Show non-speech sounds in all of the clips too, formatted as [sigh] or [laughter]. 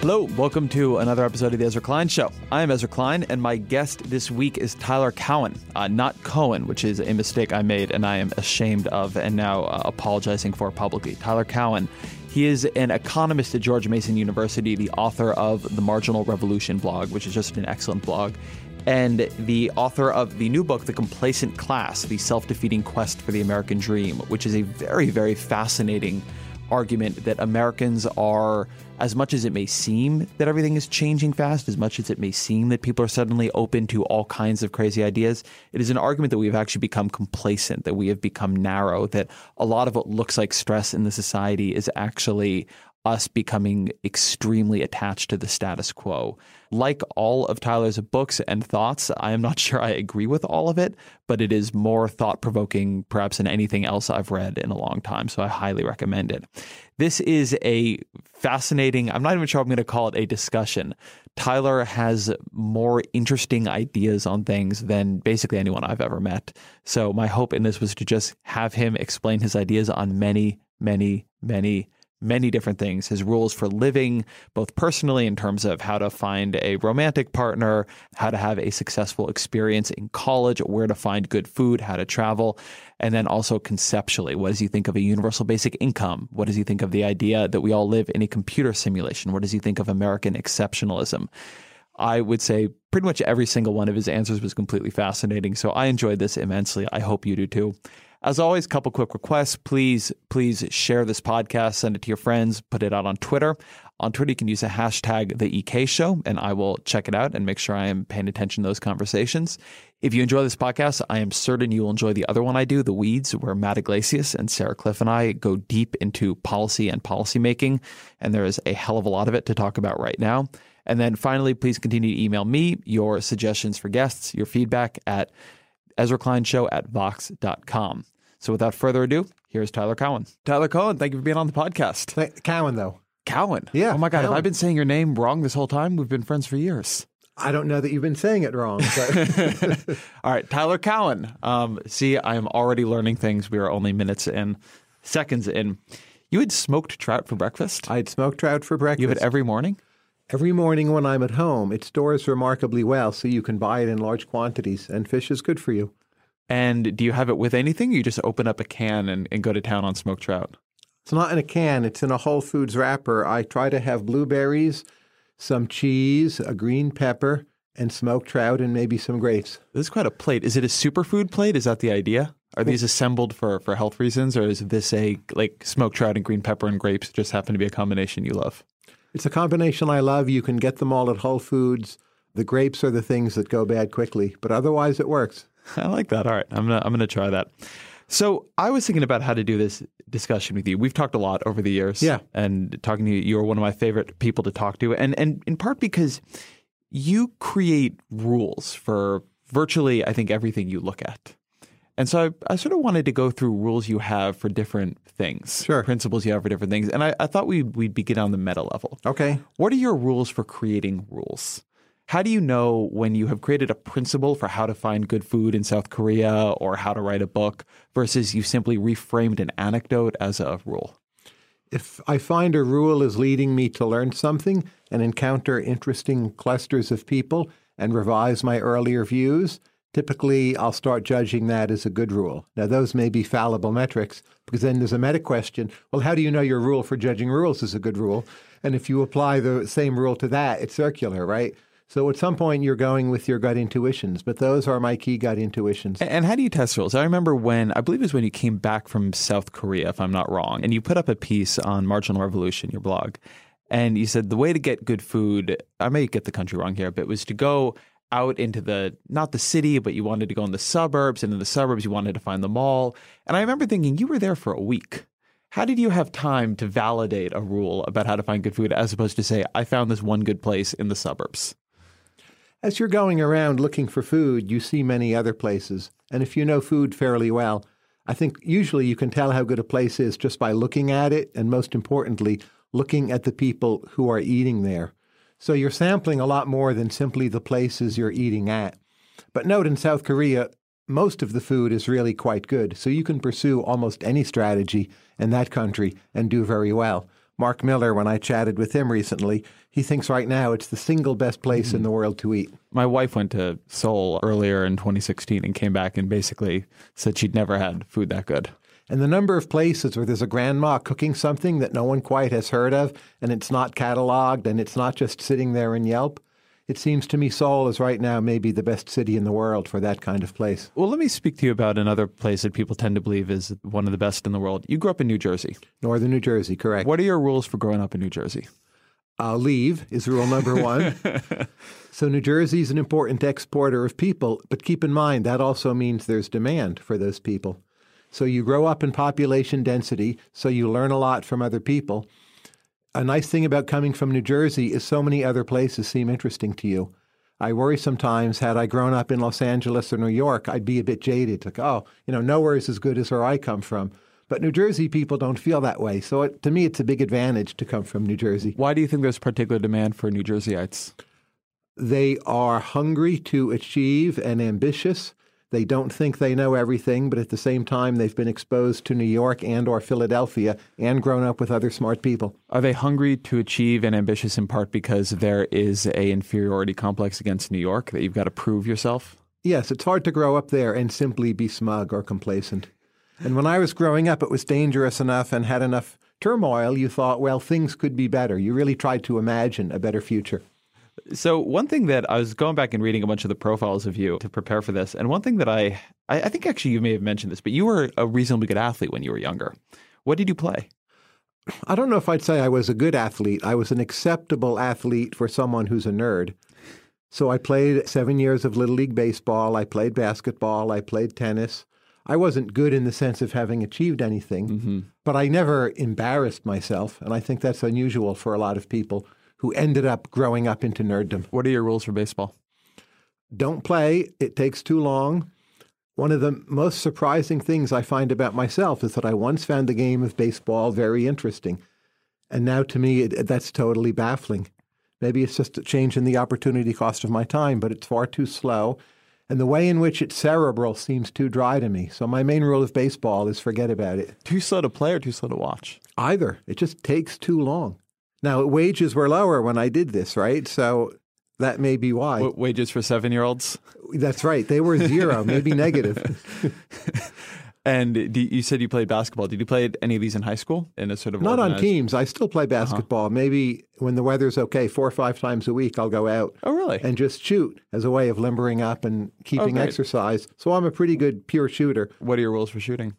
Hello, welcome to another episode of the Ezra Klein Show. I am Ezra Klein, and my guest this week is Tyler Cowen, uh, not Cohen, which is a mistake I made and I am ashamed of and now uh, apologizing for publicly. Tyler Cowen. He is an economist at George Mason University, the author of the Marginal Revolution blog, which is just an excellent blog, and the author of the new book, The Complacent Class The Self Defeating Quest for the American Dream, which is a very, very fascinating argument that Americans are, as much as it may seem that everything is changing fast, as much as it may seem that people are suddenly open to all kinds of crazy ideas, it is an argument that we have actually become complacent, that we have become narrow, that a lot of what looks like stress in the society is actually us becoming extremely attached to the status quo. Like all of Tyler's books and thoughts, I am not [laughs] sure I agree with all of it, but it is more thought provoking, perhaps, than anything else I've read in a long time. So I highly recommend it. This is a fascinating, I'm not even sure I'm going to call it a discussion. Tyler has more interesting ideas on things than basically anyone I've ever met. So my hope in this was to just have him explain his ideas on many, many, many many different things his rules for living, both personally in terms of how to find a romantic partner, how to have a successful experience in college, where to find good food, how to travel, and then also conceptually. What does he think of a universal basic income? What does he think of the idea that we all live in a computer simulation? What does he think of American exceptionalism? I would say pretty much every single one of his answers was completely fascinating. So I enjoyed this immensely. I hope you do too. As always, couple quick requests. Please, please share this podcast, send it to your friends, put it out on Twitter. On Twitter, you can use the hashtag the EK show, and I will check it out and make sure I am paying attention to those conversations. If you enjoy this podcast, I am certain you will enjoy the other one I do, The Weeds, where Matt Yglesias and Sarah Kliff and I go deep into policy and policymaking. And there is a hell of a lot of it to talk about right now. And then finally, please continue to email me your suggestions for guests, your feedback at Ezra Klein Show at Vox.com. So without further ado, here's Tyler Cowen. Tyler Cowen, thank you for being on the podcast. Th- Cowen, though. Cowen. Yeah, Oh my God, have I been saying your name wrong this whole time? We've been friends for years. I don't know that you've been saying it wrong. [laughs] [laughs] All right, Tyler Cowen. Um, see, I am already learning things. We are only minutes in, seconds in. You had smoked trout for breakfast. I had smoked trout for breakfast. You have it every morning. Every morning when I'm at home. It stores remarkably well, so you can buy it in large quantities, and fish is good for you. And do you have it with anything? You just open up a can and, and go to town on smoked trout. It's not in a can, it's in a Whole Foods wrapper. I try to have blueberries, some cheese, a green pepper, and smoked trout, and maybe some grapes. This is quite a plate. Is it a superfood plate? Is that the idea? Are these assembled for, for health reasons, or is this a like smoked trout and green pepper and grapes just happen to be a combination you love? It's a combination I love. You can get them all at Whole Foods. The grapes are the things that go bad quickly, but otherwise it works. [laughs] I like that. All right, I'm gonna I'm gonna try that. So I was thinking about how to do this discussion with you. We've talked a lot over the years. Yeah. And talking to you, you are one of my favorite people to talk to. And and in part because you create rules for virtually I think everything you look at. And so I, I sort of wanted to go through rules you have for different things. Sure. Principles you have for different things. And I, I thought we we'd begin on the meta level. Okay. What are your rules for creating rules? How do you know when you have created a principle for how to find good food in South Korea or how to write a book versus you simply reframed an anecdote as a rule? If I find a rule is leading me to learn something and encounter interesting clusters of people and revise my earlier views, typically I'll start judging that as a good rule. Now, those may be fallible metrics because then there's a meta question. Well, how do you know your rule for judging rules is a good rule? And if you apply the same rule to that, it's circular, right? So at some point you're going with your gut intuitions, but those are my key gut intuitions. And how do you test rules? I remember when I believe it was when you came back from South Korea, if I'm not wrong, and you put up a piece on Marginal Revolution, your blog, and you said the way to get good food, I may get the country wrong here, but was to go out into the not the city, but you wanted to go in the suburbs, and in the suburbs you wanted to find the mall. And I remember thinking you were there for a week. How did you have time to validate a rule about how to find good food as opposed to say, I found this one good place in the suburbs? As you're going around looking for food, you see many other places. And if you know food fairly well, I think usually you can tell how good a place is just by looking at it, and most importantly, looking at the people who are eating there. So you're sampling a lot more than simply the places you're eating at. But note in South Korea, most of the food is really quite good. So you can pursue almost any strategy in that country and do very well. Mark Miller, when I chatted with him recently, he thinks right now it's the single best place mm-hmm. in the world to eat. My wife went to Seoul earlier in 2016 and came back and basically said she'd never had food that good. And the number of places where there's a grandma cooking something that no one quite has heard of, and it's not cataloged, and it's not just sitting there in Yelp, it seems to me Seoul is right now maybe the best city in the world for that kind of place. Well, let me speak to you about another place that people tend to believe is one of the best in the world. You grew up in New Jersey. Northern New Jersey, correct. What are your rules for growing up in New Jersey? Uh, leave is rule number one. [laughs] so New Jersey is an important exporter of people, but keep in mind that also means there's demand for those people. So you grow up in population density, so you learn a lot from other people a nice thing about coming from New Jersey is so many other places seem interesting to you. I worry sometimes, had I grown up in Los Angeles or New York, I'd be a bit jaded. Like, oh, you know, nowhere is as good as where I come from. But New Jersey people don't feel that way. So it, to me, it's a big advantage to come from New Jersey. Why do you think there's particular demand for New Jerseyites? They are hungry to achieve and ambitious. They don't think they know everything, but at the same time, they've been exposed to New York and or Philadelphia and grown up with other smart people. Are they hungry to achieve and ambitious in part because there is a inferiority complex against New York that you've got to prove yourself? Yes, it's hard to grow up there and simply be smug or complacent. And when I was growing up, it was dangerous enough and had enough turmoil, you thought, well, things could be better. You really tried to imagine a better future. So one thing that I was going back and reading a bunch of the profiles of you to prepare for this, and one thing that I, I, I think actually you may have mentioned this, but you were a reasonably good athlete when you were younger. What did you play? I don't know if I'd say I was a good athlete. I was an acceptable athlete for someone who's a nerd. So I played seven years of Little League Baseball. I played basketball. I played tennis. I wasn't good in the sense of having achieved anything, mm-hmm. but I never embarrassed myself. And I think that's unusual for a lot of people who ended up growing up into nerddom. What are your rules for baseball? Don't play, it takes too long. One of the most surprising things I find about myself is that I once found the game of baseball very interesting. And now to me, it, that's totally baffling. Maybe it's just a change in the opportunity cost of my time, but it's far too slow. And the way in which it's cerebral seems too dry to me. So my main rule of baseball is forget about it. Too slow to play or too slow to watch? Either. It just takes too long. Now, wages were lower when I did this, right? So that may be why. W- wages for seven year olds? That's right. They were zero, maybe negative. [laughs] and you said you played basketball. Did you play any of these in high school? In a sort of not organized... on teams. I still play uh-huh. basketball. Uh-huh. Maybe when the weather's okay, four or five times a week, I'll go out. Oh, really? And just shoot as a way of limbering up and keeping oh, exercise. So I'm a pretty good pure shooter. What are your rules for shooting?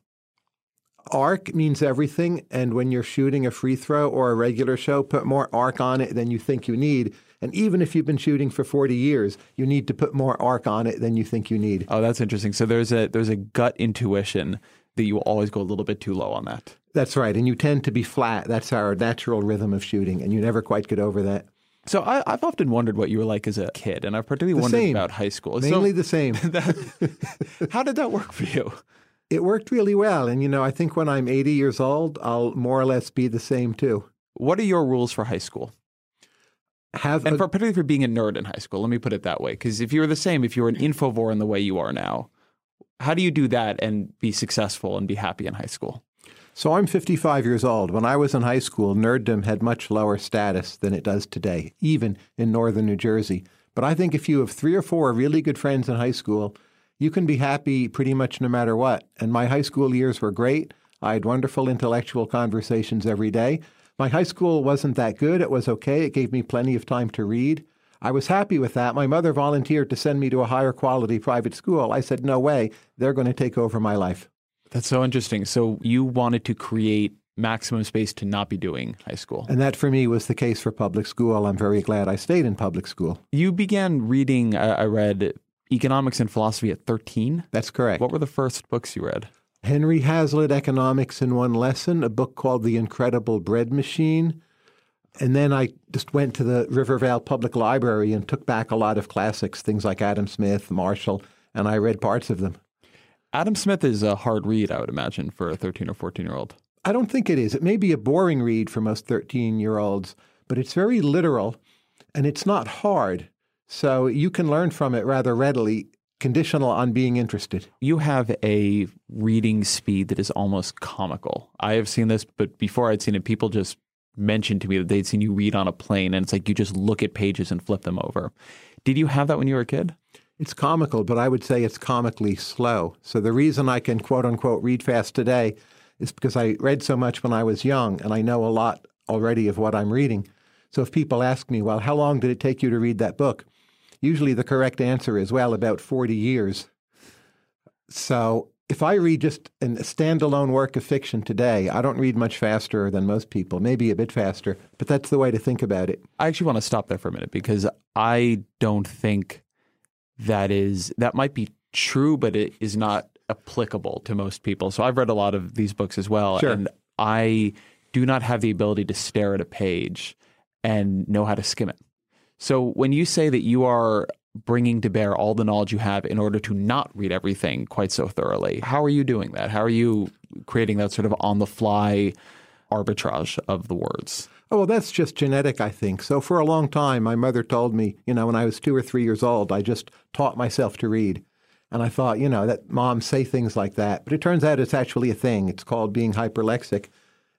Arc means everything. And when you're shooting a free throw or a regular show, put more arc on it than you think you need. And even if you've been shooting for 40 years, you need to put more arc on it than you think you need. Oh, that's interesting. So there's a there's a gut intuition that you always go a little bit too low on that. That's right. And you tend to be flat. That's our natural rhythm of shooting. And you never quite get over that. So I, have often wondered what you were like as a kid, and I've particularly the wondered same. about high school. Mainly so, the same. [laughs] that, [laughs] how did that work for you? It worked really well. And, you know, I think when I'm 80 years old, I'll more or less be the same too. What are your rules for high school? have And a- for particularly for being a nerd in high school, let me put it that way. Because if you were the same, if you were an infovore in the way you are now, how do you do that and be successful and be happy in high school? So I'm 55 years old. When I was in high school, nerddom had much lower status than it does today, even in northern New Jersey. But I think if you have three or four really good friends in high school, you can be happy pretty much no matter what. And my high school years were great. I had wonderful intellectual conversations every day. My high school wasn't that good. It was okay. It gave me plenty of time to read. I was happy with that. My mother volunteered to send me to a higher quality private school. I said, no way. They're going to take over my life. That's so interesting. So you wanted to create maximum space to not be doing high school. And that for me was the case for public school. I'm very glad I stayed in public school. You began reading, I I read economics and philosophy at 13. That's correct. What were the first books you read? Henry Hazlitt, Economics in One Lesson, a book called The Incredible Bread Machine. And then I just went to the Rivervale Public Library and took back a lot of classics, things like Adam Smith, Marshall, and I read parts of them. Adam Smith is a hard read, I would imagine, for a 13 or 14 year old. I don't think it is. It may be a boring read for most 13 year olds, but it's very literal and it's not hard. So you can learn from it rather readily, conditional on being interested. You have a reading speed that is almost comical. I have seen this, but before I'd seen it, people just mentioned to me that they'd seen you read on a plane, and it's like you just look at pages and flip them over. Did you have that when you were a kid? It's comical, but I would say it's comically slow. So the reason I can quote unquote read fast today is because I read so much when I was young and I know a lot already of what I'm reading. So if people ask me, well, how long did it take you to read that book? Usually the correct answer is, well, about 40 years. So if I read just a standalone work of fiction today, I don't read much faster than most people, maybe a bit faster, but that's the way to think about it. I actually want to stop there for a minute because I don't think that is that might be true, but it is not applicable to most people. So I've read a lot of these books as well, Sure. and I do not have the ability to stare at a page and know how to skim it. So when you say that you are bringing to bear all the knowledge you have in order to not read everything quite so thoroughly, how are you doing that? How are you creating that sort of on the fly arbitrage of the words? Oh, well, that's just genetic, I think. So for a long time, my mother told me, you know, when I was two or three years old, I just taught myself to read. And I thought, you know, that moms say things like that. But it turns out it's actually a thing. It's called being hyperlexic.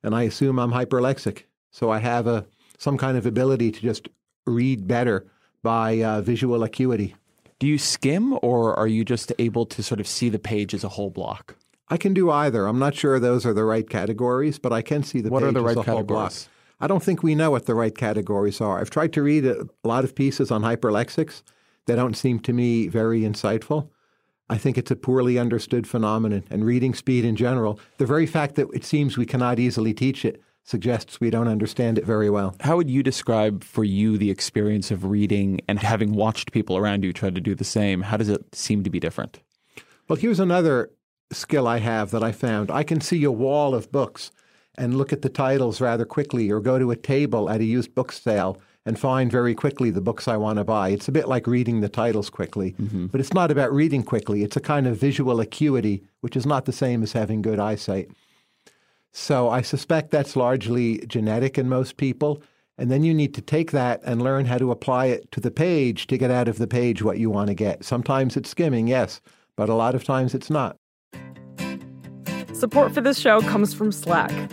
And I assume I'm hyperlexic. So I have a some kind of ability to just read better by uh, visual acuity. Do you skim or are you just able to sort of see the page as a whole block? I can do either. I'm not sure those are the right categories, but I can see the What page are the as right a whole block. I don't think we know what the right categories are. I've tried to read a lot of pieces on hyperlexics. They don't seem to me very insightful. I think it's a poorly understood phenomenon, and reading speed in general, the very fact that it seems we cannot easily teach it suggests we don't understand it very well. How would you describe for you the experience of reading and having watched people around you try to do the same? How does it seem to be different? Well, here's another skill I have that I found. I can see a wall of books and look at the titles rather quickly, or go to a table at a used book sale and find very quickly the books I want to buy. It's a bit like reading the titles quickly, mm-hmm. but it's not about reading quickly. It's a kind of visual acuity, which is not the same as having good eyesight. So I suspect that's largely genetic in most people. And then you need to take that and learn how to apply it to the page to get out of the page what you want to get. Sometimes it's skimming, yes, but a lot of times it's not. Support for this show comes from Slack.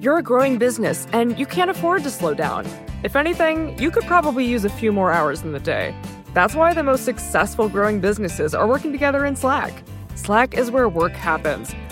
You're a growing business and you can't afford to slow down. If anything, you could probably use a few more hours in the day. That's why the most successful growing businesses are working together in Slack. Slack is where work happens,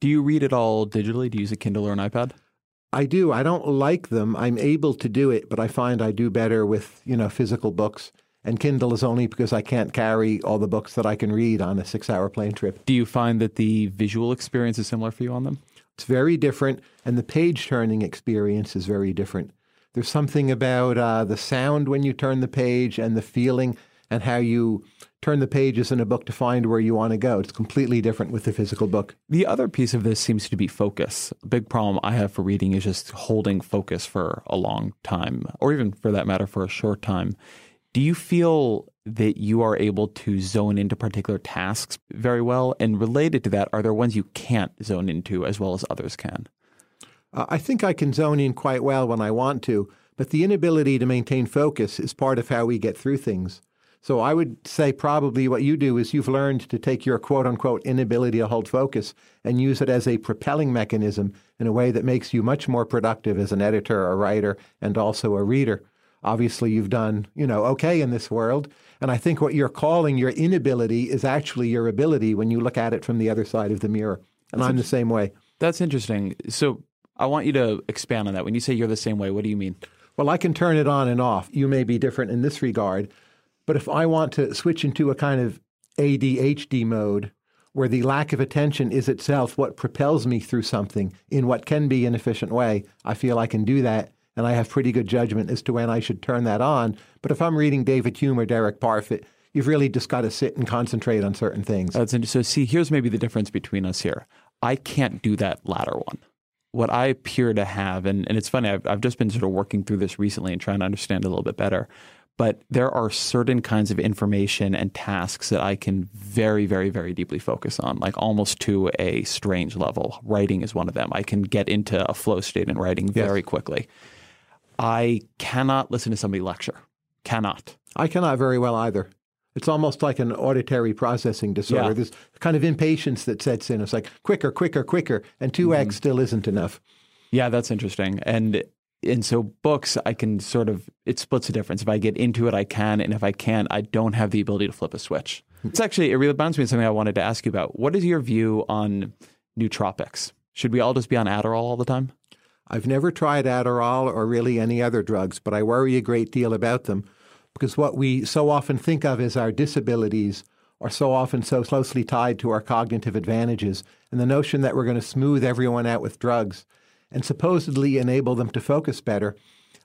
Do you read it all digitally? Do you use a Kindle or an iPad? I do. I don't like them. I'm able to do it, but I find I do better with, you know, physical books. And Kindle is only because I can't carry all the books that I can read on a six hour plane trip. Do you find that the visual experience is similar for you on them? It's very different, and the page turning experience is very different. There's something about uh, the sound when you turn the page and the feeling and how you turn the pages in a book to find where you want to go. It's completely different with the physical book. The other piece of this seems to be focus. A big problem I have for reading is just holding focus for a long time, or even for that matter, for a short time. Do you feel that you are able to zone into particular tasks very well? And related to that, are there ones you can't zone into as well as others can? Uh, I think I can zone in quite well when I want to, but the inability to maintain focus is part of how we get through things. So I would say probably what you do is you've learned to take your quote unquote inability to hold focus and use it as a propelling mechanism in a way that makes you much more productive as an editor, a writer, and also a reader. Obviously, you've done, you know, okay in this world. And I think what you're calling your inability is actually your ability when you look at it from the other side of the mirror. And That's I'm the same way. That's interesting. So I want you to expand on that. When you say you're the same way, what do you mean? Well, I can turn it on and off. You may be different in this regard. But if I want to switch into a kind of ADHD mode, where the lack of attention is itself what propels me through something in what can be an efficient way, I feel I can do that. And I have pretty good judgment as to when I should turn that on. But if I'm reading David Hume or Derek Parfit, you've really just got to sit and concentrate on certain things. That's so see, here's maybe the difference between us here. I can't do that latter one. What I appear to have, and, and it's funny, I've, I've just been sort of working through this recently and trying to understand a little bit better but there are certain kinds of information and tasks that I can very, very, very deeply focus on, like almost to a strange level. Writing is one of them. I can get into a flow state in writing very yes. quickly. I cannot listen to somebody lecture. Cannot. I cannot very well either. It's almost like an auditory processing disorder. Yeah. This kind of impatience that sets in. It's like quicker, quicker, quicker, and 2x mm-hmm. still isn't enough. Yeah, that's interesting. And and so books i can sort of it splits a difference. If i get into it i can and if i can't i don't have the ability to flip a switch. It's actually it really reminds me of something i wanted to ask you about. What is your view on nootropics? Should we all just be on adderall all the time? I've never tried adderall or really any other drugs but i worry a great deal about them because what we so often think of as our disabilities are so often so closely tied to our cognitive advantages and the notion that we're going to smooth everyone out with drugs and supposedly enable them to focus better,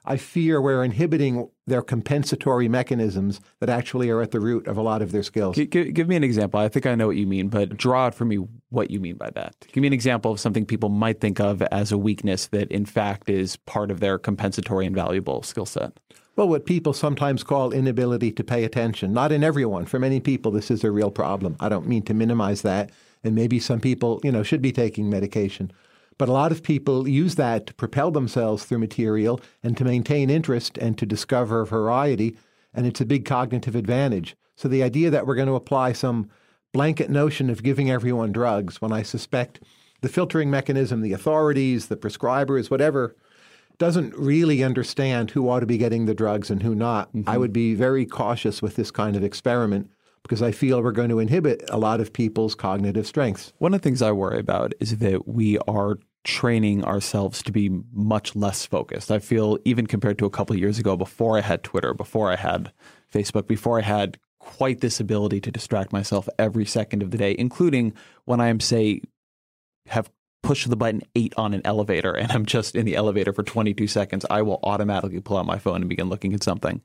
I fear we're inhibiting their compensatory mechanisms that actually are at the root of a lot of their skills. G- give me an example. I think I know what you mean, but draw out for me what you mean by that. Give me an example of something people might think of as a weakness that, in fact, is part of their compensatory and valuable skill set. Well, what people sometimes call inability to pay attention. Not in everyone. For many people, this is a real problem. I don't mean to minimize that. And maybe some people, you know, should be taking medication. But a lot of people use that to propel themselves through material and to maintain interest and to discover variety. And it's a big cognitive advantage. So the idea that we're going to apply some blanket notion of giving everyone drugs when I suspect the filtering mechanism, the authorities, the prescribers, whatever, doesn't really understand who ought to be getting the drugs and who not. Mm-hmm. I would be very cautious with this kind of experiment because I feel we're going to inhibit a lot of people's cognitive strengths. One of the things I worry about is that we are training ourselves to be much less focused. I feel even compared to a couple years ago before I had Twitter, before I had Facebook, before I had quite this ability to distract myself every second of the day, including when I am say have pushed the button 8 on an elevator and I'm just in the elevator for 22 seconds, I will automatically pull out my phone and begin looking at something.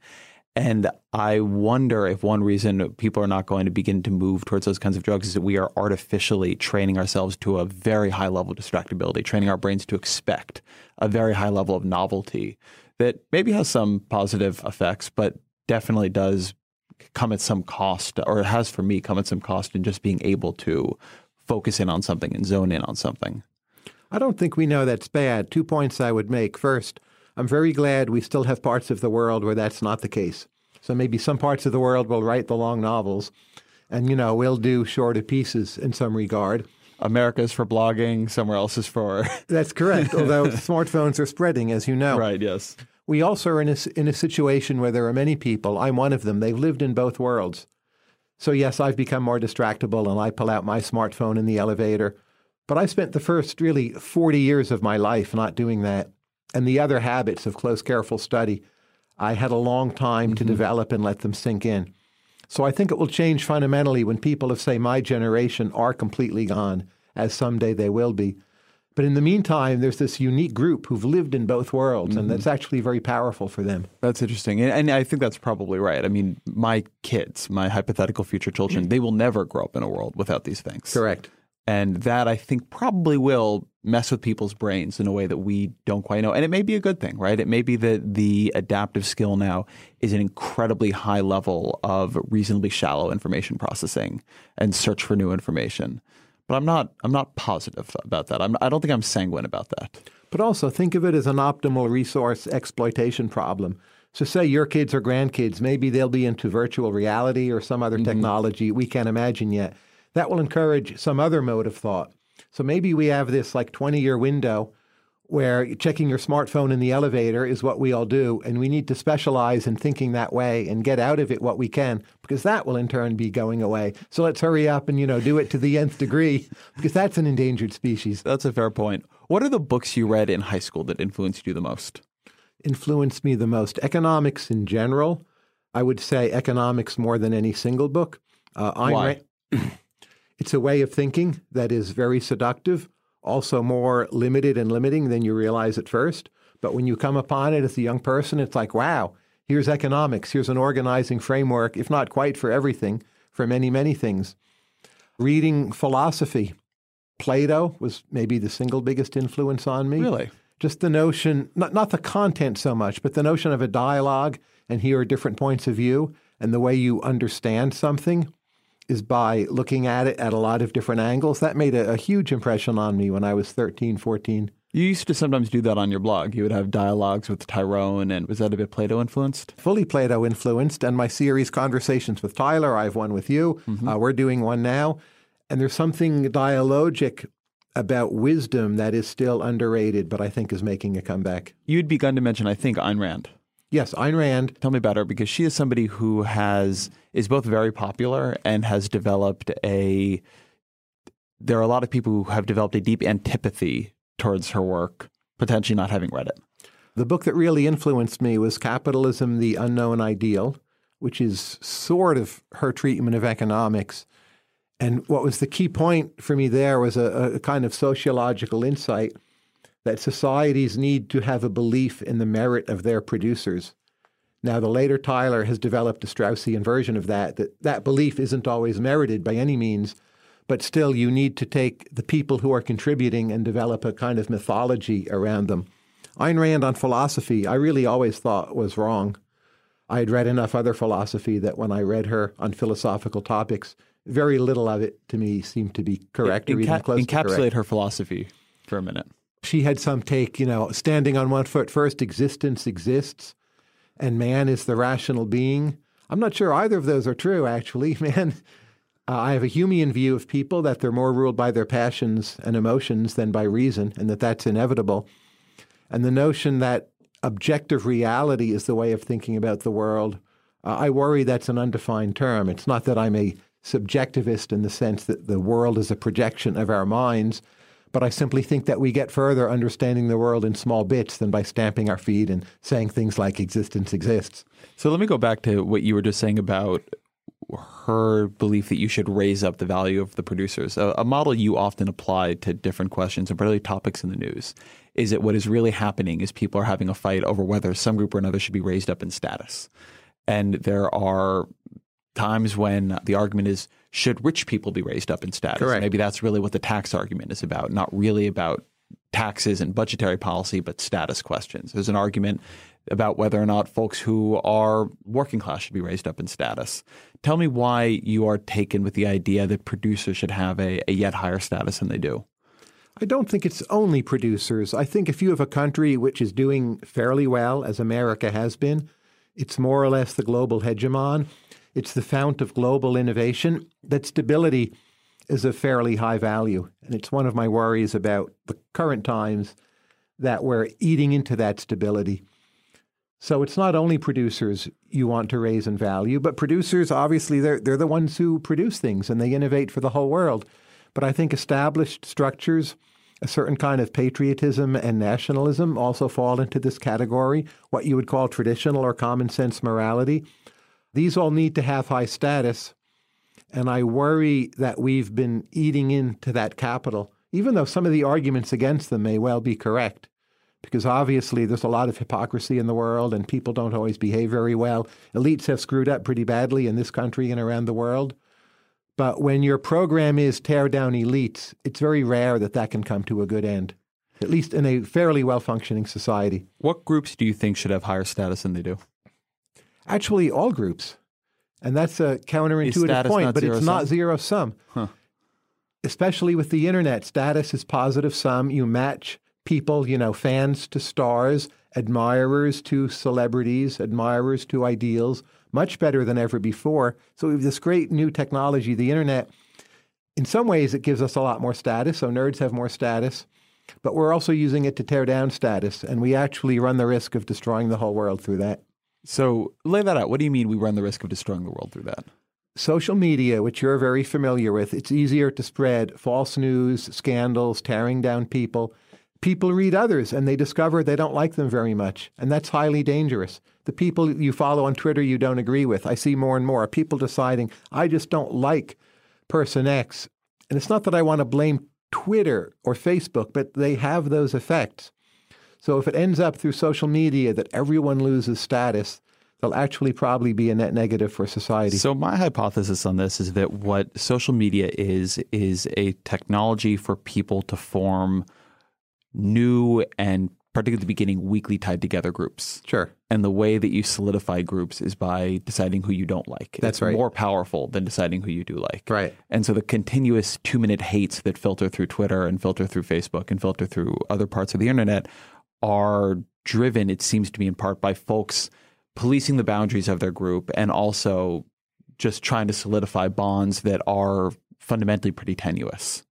And I wonder if one reason people are not going to begin to move towards those kinds of drugs is that we are artificially training ourselves to a very high level of distractibility, training our brains to expect a very high level of novelty that maybe has some positive effects, but definitely does come at some cost, or it has for me come at some cost in just being able to focus in on something and zone in on something. I don't think we know that's bad. Two points I would make. First, I'm very glad we still have parts of the world where that's not the case. So maybe some parts of the world will write the long novels, and you know we'll do shorter pieces in some regard. America's for blogging, somewhere else is for. [laughs] That's correct. Although [laughs] smartphones are spreading, as you know. Right. Yes. We also are in a, in a situation where there are many people. I'm one of them. They've lived in both worlds. So yes, I've become more distractible, and I pull out my smartphone in the elevator. But I spent the first really 40 years of my life not doing that. And the other habits of close, careful study, I had a long time mm-hmm. to develop and let them sink in. So I think it will change fundamentally when people of, say, my generation are completely gone, as someday they will be. But in the meantime, there's this unique group who've lived in both worlds, mm-hmm. and that's actually very powerful for them. That's interesting. And, and, I think that's probably right. I mean, my kids, my hypothetical future children, they will never grow up in a world without these things. Correct. And that I think probably will mess with people's brains in a way that we don't quite know. And it may be a good thing, right? It may be that the adaptive skill now is an incredibly high level of reasonably shallow information processing and search for new information. But I'm not I'm not positive about that. I'm, I don't think I'm sanguine about that. But also think of it as an optimal resource exploitation problem. So say your kids or grandkids, maybe they'll be into virtual reality or some other mm-hmm. technology we can't imagine yet that will encourage some other mode of thought. So maybe we have this like 20 year window where checking your smartphone in the elevator is what we all do. And we need to specialize in thinking that way and get out of it what we can, because that will in turn be going away. So let's hurry up and, you know, do it to the nth degree, because that's an endangered species. That's a fair point. What are the books you read in high school that influenced you the most? Influenced me the most? Economics in general. I would say economics more than any single book. Uh, Why? [clears throat] It's a way of thinking that is very seductive, also more limited and limiting than you realize at first. But when you come upon it as a young person, it's like, wow, here's economics, here's an organizing framework, if not quite for everything, for many, many things. Reading philosophy, Plato was maybe the single biggest influence on me. Really? Just the notion, not, not the content so much, but the notion of a dialogue and here are different points of view and the way you understand something is by looking at it at a lot of different angles. That made a, a, huge impression on me when I was 13, 14. You used to sometimes do that on your blog. You would have dialogues with Tyrone, and was that a bit Plato influenced? Fully Plato influenced. And my series, Conversations with Tyler, I have one with you. Mm-hmm. Uh, we're doing one now. And there's something dialogic about wisdom that is still underrated, but I think is making a comeback. You'd begun to mention, I think, Ayn Rand. Yes, Ayn Rand. Tell me about her because she is somebody who has is both very popular and has developed a. There are a lot of people who have developed a deep antipathy towards her work, potentially not having read it. The book that really influenced me was Capitalism: The Unknown Ideal, which is sort of her treatment of economics. And what was the key point for me there was a, a kind of sociological insight that societies need to have a belief in the merit of their producers. Now, the later Tyler has developed a Straussian version of that, that that belief isn't always merited by any means, but still you need to take the people who are contributing and develop a kind of mythology around them. Ayn Rand on philosophy, I really always thought was wrong. I had read enough other philosophy that when I read her on philosophical topics, very little of it to me seemed to be correct or even close encapsulate to correct. her philosophy for a minute she had some take, you know, standing on one foot first, existence exists, and man is the rational being. I'm not sure either of those are true, actually. [laughs] Man, uh, I have a Humean view of people that they're more ruled by their passions and emotions than by reason, and that that's inevitable. And the notion that objective reality is the way of thinking about the world, uh, I worry that's an undefined term. It's not that I'm a subjectivist in the sense that the world is a projection of our minds but I simply think that we get further understanding the world in small bits than by stamping our feet and saying things like existence exists. So let me go back to what you were just saying about her belief that you should raise up the value of the producers. A, a, model you often apply to different questions, and particularly topics in the news, is that what is really happening is people are having a fight over whether some group or another should be raised up in status. And there are times when the argument is should rich people be raised up in status? Correct. Maybe that's really what the tax argument is about, not really about taxes and budgetary policy, but status questions. There's an argument about whether or not folks who are working class should be raised up in status. Tell me why you are taken with the idea that producers should have a, a yet higher status than they do. I don't think it's only producers. I think if you have a country which is doing fairly well, as America has been, it's more or less the global hegemon. It's the fount of global innovation. That stability is of fairly high value. And it's one of my worries about the current times that we're eating into that stability. So it's not only producers you want to raise in value, but producers obviously they're they're the ones who produce things and they innovate for the whole world. But I think established structures, a certain kind of patriotism and nationalism also fall into this category, what you would call traditional or common sense morality. These all need to have high status. And I worry that we've been eating into that capital, even though some of the arguments against them may well be correct because obviously there's a lot of hypocrisy in the world and people don't always behave very well. Elites have screwed up pretty badly in this country and around the world. But when your program is tear down elites, it's very rare that that can come to a good end, at least in a fairly well functioning society. What groups do you think should have higher status than they do? Actually, all groups. And that's a counterintuitive point, but it's not zero sum. Huh. Especially with the internet, status is positive sum. You match people, you know, fans to stars, admirers to celebrities, admirers to ideals, much better than ever before. So we have this great new technology, the internet. In some ways, it gives us a lot more status. So nerds have more status, but we're also using it to tear down status, and we actually run the risk of destroying the whole world through that. So lay that out. What do you mean we run the risk of destroying the world through that? social media, which you're very familiar with, it's easier to spread false news, scandals, tearing down people. People read others and they discover they don't like them very much. And that's highly dangerous. The people you follow on Twitter you don't agree with, I see more and more people deciding, I just don't like person X. And it's not that I want to blame Twitter or Facebook, but they have those effects. So if it ends up through social media that everyone loses status, they'll actually probably be a net negative for society. So my hypothesis on this is that what social media is is a technology for people to form new and particularly at the beginning weakly tied together groups. sure. And the way that you solidify groups is by deciding who you don't like. That's it's right. more powerful than deciding who you do like. Right. And so the continuous two minute hates that filter through Twitter and filter through Facebook and filter through other parts of the internet are driven, it seems to me, in part by folks policing the boundaries of their group and also just trying to solidify bonds that are fundamentally pretty tenuous.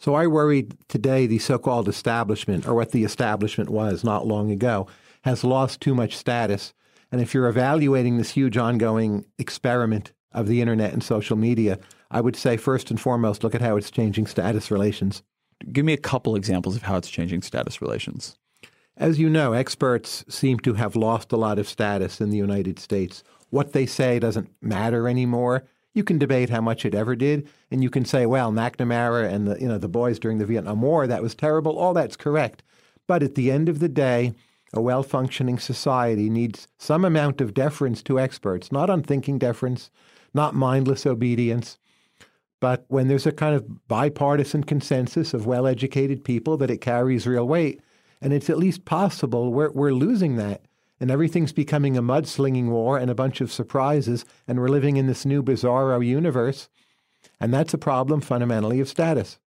So I worry today the so called establishment, or what the establishment was not long ago, has lost too much status. And if you're evaluating this huge ongoing experiment of the internet and social media, I would say first and foremost, look at how it's changing status relations. Give me a couple examples of how it's changing status relations. As you know, experts seem to have lost a lot of status in the United States. What they say doesn't matter anymore. You can debate how much it ever did, and you can say, well, McNamara and the, you know, the boys during the Vietnam War, that was terrible. All that's correct. But at the end of the day, a well functioning society needs some amount of deference to experts, not unthinking deference, not mindless obedience. But when there's a kind of bipartisan consensus of well educated people that it carries real weight, and it's at least possible we're, we're losing that. And everything's becoming a mudslinging war and a bunch of surprises, and we're living in this new bizarro universe. And that's a problem fundamentally of status.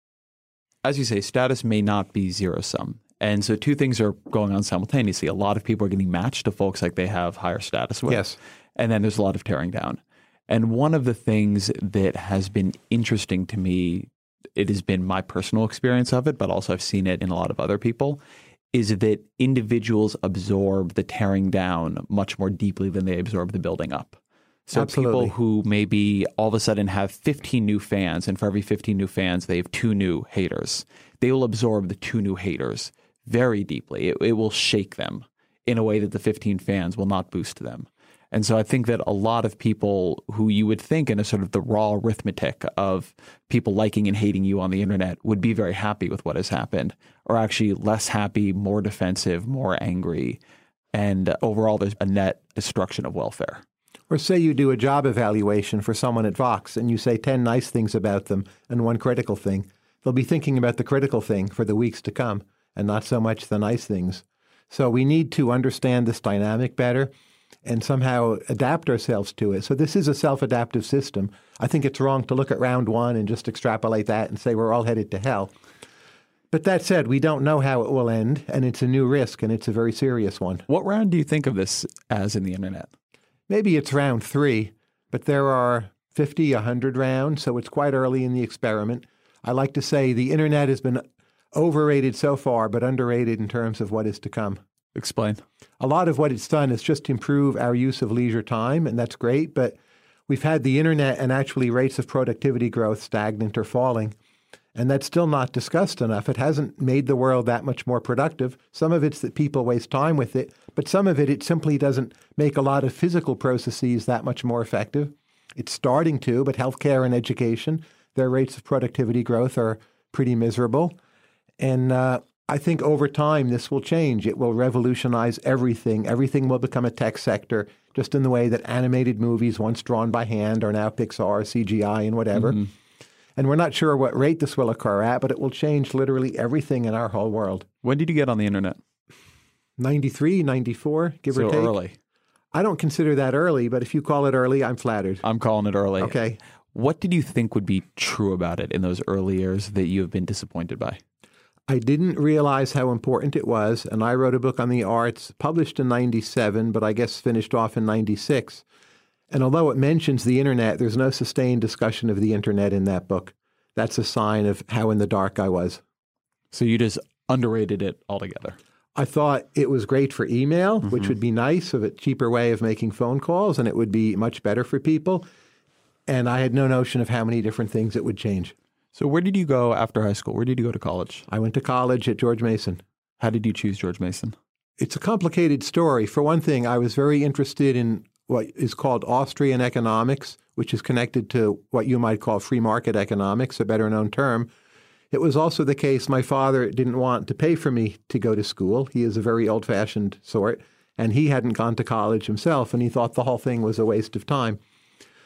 as you say, status may not be zero sum. And so two things are going on simultaneously. A lot of people are getting matched to folks like they have higher status with. Yes. And then there's a lot of tearing down. And one of the things that has been interesting to me, it has been my personal experience of it, but also I've seen it in a lot of other people, is that individuals absorb the tearing down much more deeply than they absorb the building up. So Absolutely. people who maybe all of a sudden have 15 new fans, and for every 15 new fans, they have two new haters. They will absorb the two new haters very deeply. It, it will shake them in a way that the 15 fans will not boost them. And so I think that a lot of people who you would think in a sort of the raw arithmetic of people liking and hating you on the internet would be very happy with what has happened, are actually less happy, more defensive, more angry. And overall, there's a net destruction of welfare. Or say you do a job evaluation for someone at Vox and you say 10 nice things about them and one critical thing. They'll be thinking about the critical thing for the weeks to come and not so much the nice things. So we need to understand this dynamic better and somehow adapt ourselves to it. So this is a self-adaptive system. I think it's wrong to look at round one and just extrapolate that and say we're all headed to hell. But that said, we don't know how it will end, and it's a new risk, and it's a very serious one. What round do you think of this as in the internet? Maybe it's round three, but there are 50, 100 rounds, so it's quite early in the experiment. I like to say the internet has been overrated so far, but underrated in terms of what is to come. Explain. A lot of what it's done is just improve our use of leisure time, and that's great, but we've had the internet and actually rates of productivity growth stagnant or falling. And that's still not discussed enough. It hasn't made the world that much more productive. Some of it's that people waste time with it, but some of it, it simply doesn't make a lot of physical processes that much more effective. It's starting to, but healthcare and education, their rates of productivity growth are pretty miserable. And uh, I think over time this will change. It will revolutionize everything. Everything will become a tech sector, just in the way that animated movies, once drawn by hand, are now Pixar, CGI, and whatever. Mm-hmm. And we're not sure what rate this will occur at, but it will change literally everything in our whole world. When did you get on the internet? 93, 94, give so or take. early. I don't consider that early, but if you call it early, I'm flattered. I'm calling it early. Okay. What did you think would be true about it in those early years that you have been disappointed by? I didn't realize how important it was, and I wrote a book on the arts, published in 97, but I guess finished off in 96. And although it mentions the internet, there's no sustained discussion of the internet in that book. That's a sign of how in the dark I was. So you just underrated it altogether. I thought it was great for email, mm-hmm. which would be nice of a cheaper way of making phone calls, and it would be much better for people. And I had no notion of how many different things it would change. So, where did you go after high school? Where did you go to college? I went to college at George Mason. How did you choose George Mason? It's a complicated story. For one thing, I was very interested in what is called Austrian economics, which is connected to what you might call free market economics, a better known term. It was also the case my father didn't want to pay for me to go to school. He is a very old fashioned sort, and he hadn't gone to college himself, and he thought the whole thing was a waste of time.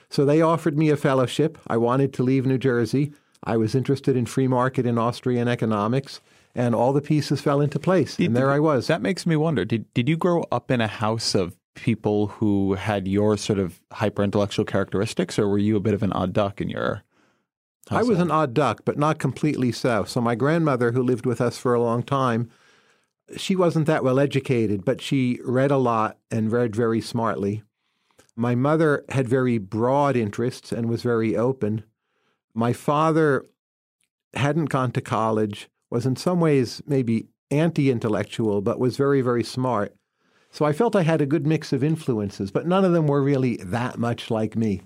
So they offered me a fellowship. I wanted to leave New Jersey. I was interested in free market in Austrian economics, and all the pieces fell into place. Did, and there I was. That makes me wonder did, did you grow up in a house of people who had your sort of hyper intellectual characteristics, or were you a bit of an odd duck in your? I was an odd duck, but not completely so. So my grandmother, who lived with us for a long time, she wasn't that well educated, but she read a lot and read very smartly. My mother had very broad interests and was very open. My father hadn't gone to college, was in some ways maybe anti intellectual, but was very, very smart. So I felt I had a good mix of influences, but none of them were really that much like me.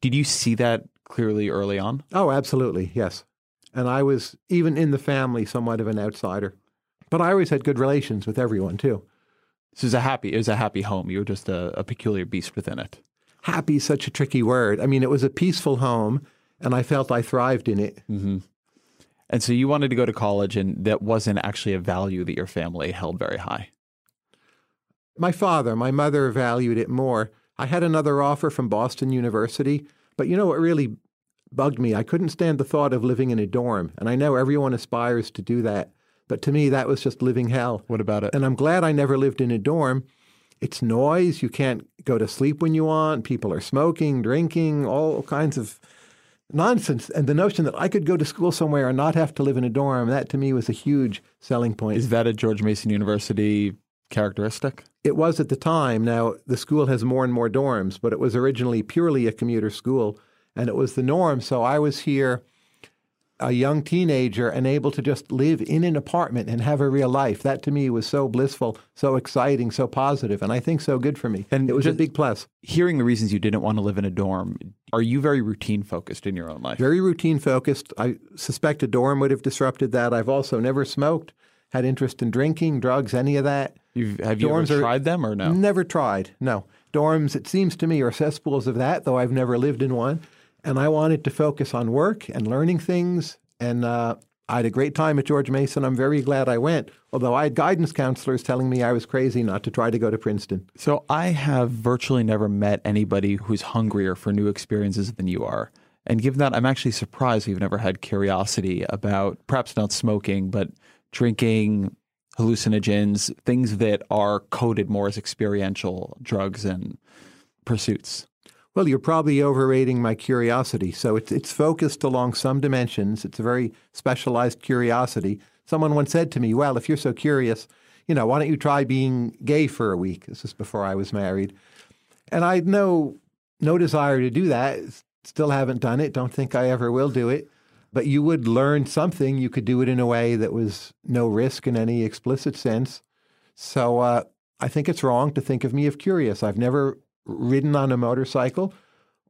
Did you see that clearly early on? Oh, absolutely, yes. And I was, even in the family, somewhat of an outsider. But I always had good relations with everyone, too. This is a happy, it was a happy home. You were just a, a peculiar beast within it. Happy is such a tricky word. I mean, it was a peaceful home, and I felt I thrived in it. Mm-hmm. And so you wanted to go to college, and that wasn't actually a value that your family held very high. My father, my mother valued it more. I had another offer from Boston University, but you know what really bugged me? I couldn't stand the thought of living in a dorm, and I know everyone aspires to do that. But to me, that was just living hell. What about it? And I'm glad I never lived in a dorm. It's noise. You can't go to sleep when you want. People are smoking, drinking, all kinds of nonsense. And the notion that I could go to school somewhere and not have to live in a dorm, that to me was a huge selling point. Is that a George Mason University characteristic? It was at the time. Now, the school has more and more dorms, but it was originally purely a commuter school, and it was the norm. So I was here, a young teenager, and able to just live in an apartment and have a real life. That to me was so blissful, so exciting, so positive, and I think so good for me. And it was a big plus. Hearing the reasons you didn't want to live in a dorm, are you very routine focused in your own life? Very routine focused. I suspect a dorm would have disrupted that. I've also never smoked, had interest in drinking, drugs, any of that. You've, have you Dorms ever tried them or no? Never tried. No. Dorms, it seems to me, are cesspools of that, though I've never lived in one. And I wanted to focus on work and learning things. And uh, I had a great time at George Mason. I'm very glad I went, although I had guidance counselors telling me I was crazy not to try to go to Princeton. So I have virtually never met anybody who's hungrier for new experiences than you are. And given that, I'm actually surprised you've never had curiosity about perhaps not smoking, but drinking, hallucinogens, things that are coded more as experiential drugs and pursuits. Well, you're probably overrating my curiosity. So it's, it's focused along some dimensions. It's a very specialized curiosity. Someone once said to me, Well, if you're so curious, you know, why don't you try being gay for a week? This is before I was married. And I had no, no desire to do that. Still haven't done it. Don't think I ever will do it. But you would learn something. You could do it in a way that was no risk in any explicit sense. So uh, I think it's wrong to think of me as curious. I've never ridden on a motorcycle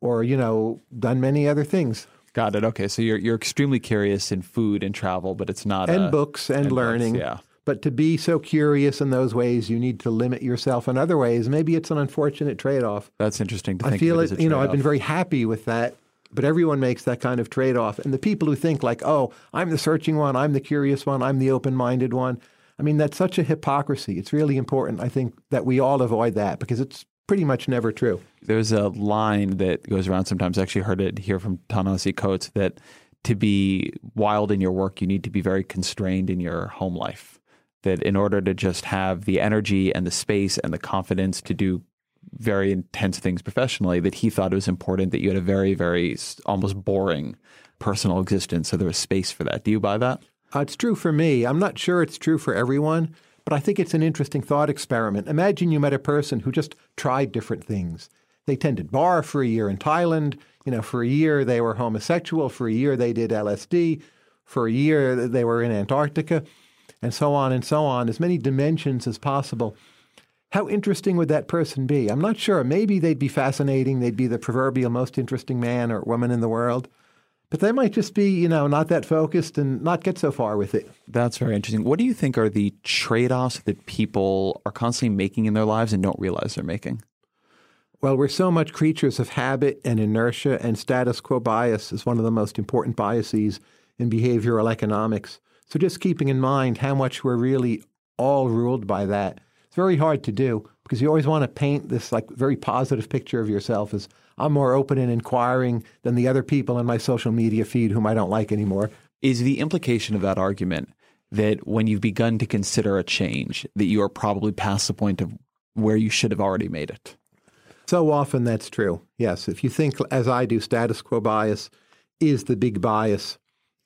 or, you know, done many other things. Got it. Okay. So you're you're extremely curious in food and travel, but it's not and a, books and, and learning. Books, yeah. But to be so curious in those ways, you need to limit yourself in other ways. Maybe it's an unfortunate trade-off. That's interesting to I think. feel of it, it. You know, I've been very happy with that. But everyone makes that kind of trade-off, and the people who think like, "Oh, I'm the searching one, I'm the curious one, I'm the open-minded one," I mean, that's such a hypocrisy. It's really important, I think, that we all avoid that because it's pretty much never true. There's a line that goes around sometimes. I actually heard it here from Ta-Nehisi Coates that to be wild in your work, you need to be very constrained in your home life. That in order to just have the energy and the space and the confidence to do very intense things professionally, that he thought it was important that you had a very, very almost boring personal existence. So there was space for that. Do you buy that? Uh, it's true for me. I'm not sure it's true for everyone, but I think it's an interesting thought experiment. Imagine you met a person who just tried different things. They tended bar for a year in Thailand. You know, for a year they were homosexual. For a year they did LSD. For a year they were in Antarctica, and so on and so on. As many dimensions as possible. How interesting would that person be? I'm not sure. Maybe they'd be fascinating. They'd be the proverbial most interesting man or woman in the world. But they might just be, you know, not that focused and not get so far with it. That's very interesting. What do you think are the trade offs that people are constantly making in their lives and don't realize they're making? Well, we're so much creatures of habit and inertia, and status quo bias is one of the most important biases in behavioral economics. So just keeping in mind how much we're really all ruled by that. It's very hard to do because you always want to paint this like very positive picture of yourself as I'm more open and inquiring than the other people in my social media feed whom I don't like anymore. Is the implication of that argument that when you've begun to consider a change, that you are probably past the point of where you should have already made it? So often that's true. Yes. If you think, as I do, status quo bias is the big bias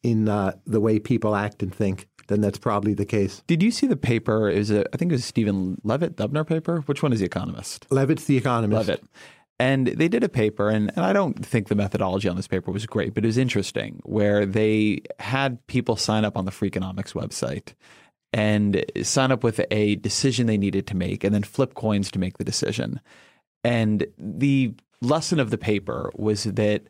in uh, the way people act and think, then that's probably the case. Did you see the paper? Is It I think it was Stephen Levitt, Dubner paper. Which one is the Economist? Levitt's the economist. Levitt. And they did a paper, and, and I don't think the methodology on this paper was great, but it was interesting, where they had people sign up on the Freakonomics website and sign up with a decision they needed to make, and then flip coins to make the decision. And the lesson of the paper was that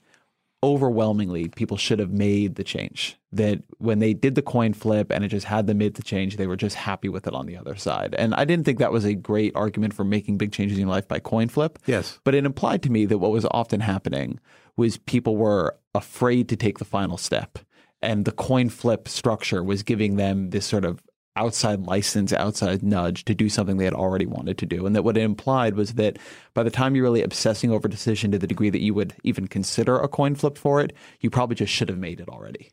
overwhelmingly people should have made the change. That when they did the coin flip and it just had the mid to change, they were just happy with it on the other side. And I didn't think that was a great argument for making big changes in your life by coin flip. Yes. But it implied to me that what was often happening was people were afraid to take the final step. And the coin flip structure was giving them this sort of outside license, outside nudge to do something they had already wanted to do. And that what it implied was that by the time you're really obsessing over a decision to the degree that you would even consider a coin flip for it, you probably just should have made it already.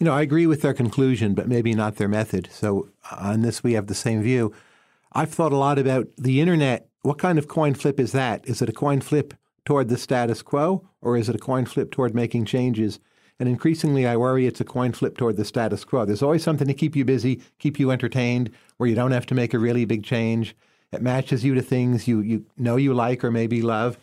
You know, I agree with their conclusion, but maybe not their method. So uh, on this, we have the same view. I've thought a lot about the internet. What kind of coin flip is that? Is it a coin flip toward the status quo, or is it a coin flip toward making changes? And increasingly, I worry it's a coin flip toward the status quo. There's always something to keep you busy, keep you entertained, where you don't have to make a really big change. It matches you to things you, you know you like or maybe love.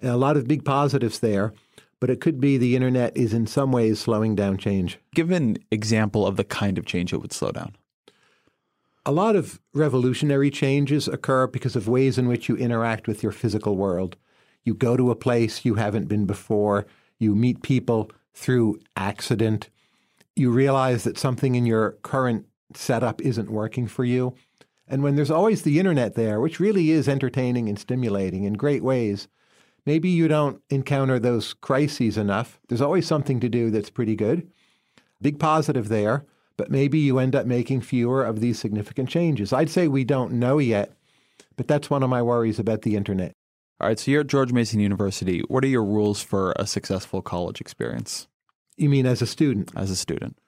And a lot of big positives there, but it could be the internet is in some ways slowing down change. Give an example of the kind of change it would slow down. A lot of revolutionary changes occur because of ways in which you interact with your physical world. You go to a place you haven't been before, you meet people through accident, you realize that something in your current setup isn't working for you. And when there's always the internet there, which really is entertaining and stimulating in great ways, maybe you don't encounter those crises enough. There's always something to do that's pretty good. Big positive there. but maybe you end up making fewer of these significant changes. I'd say we don't know yet, but that's one of my worries about the internet. All right, so you're at George Mason University. What are your rules for a successful college experience You mean as a student? as a student?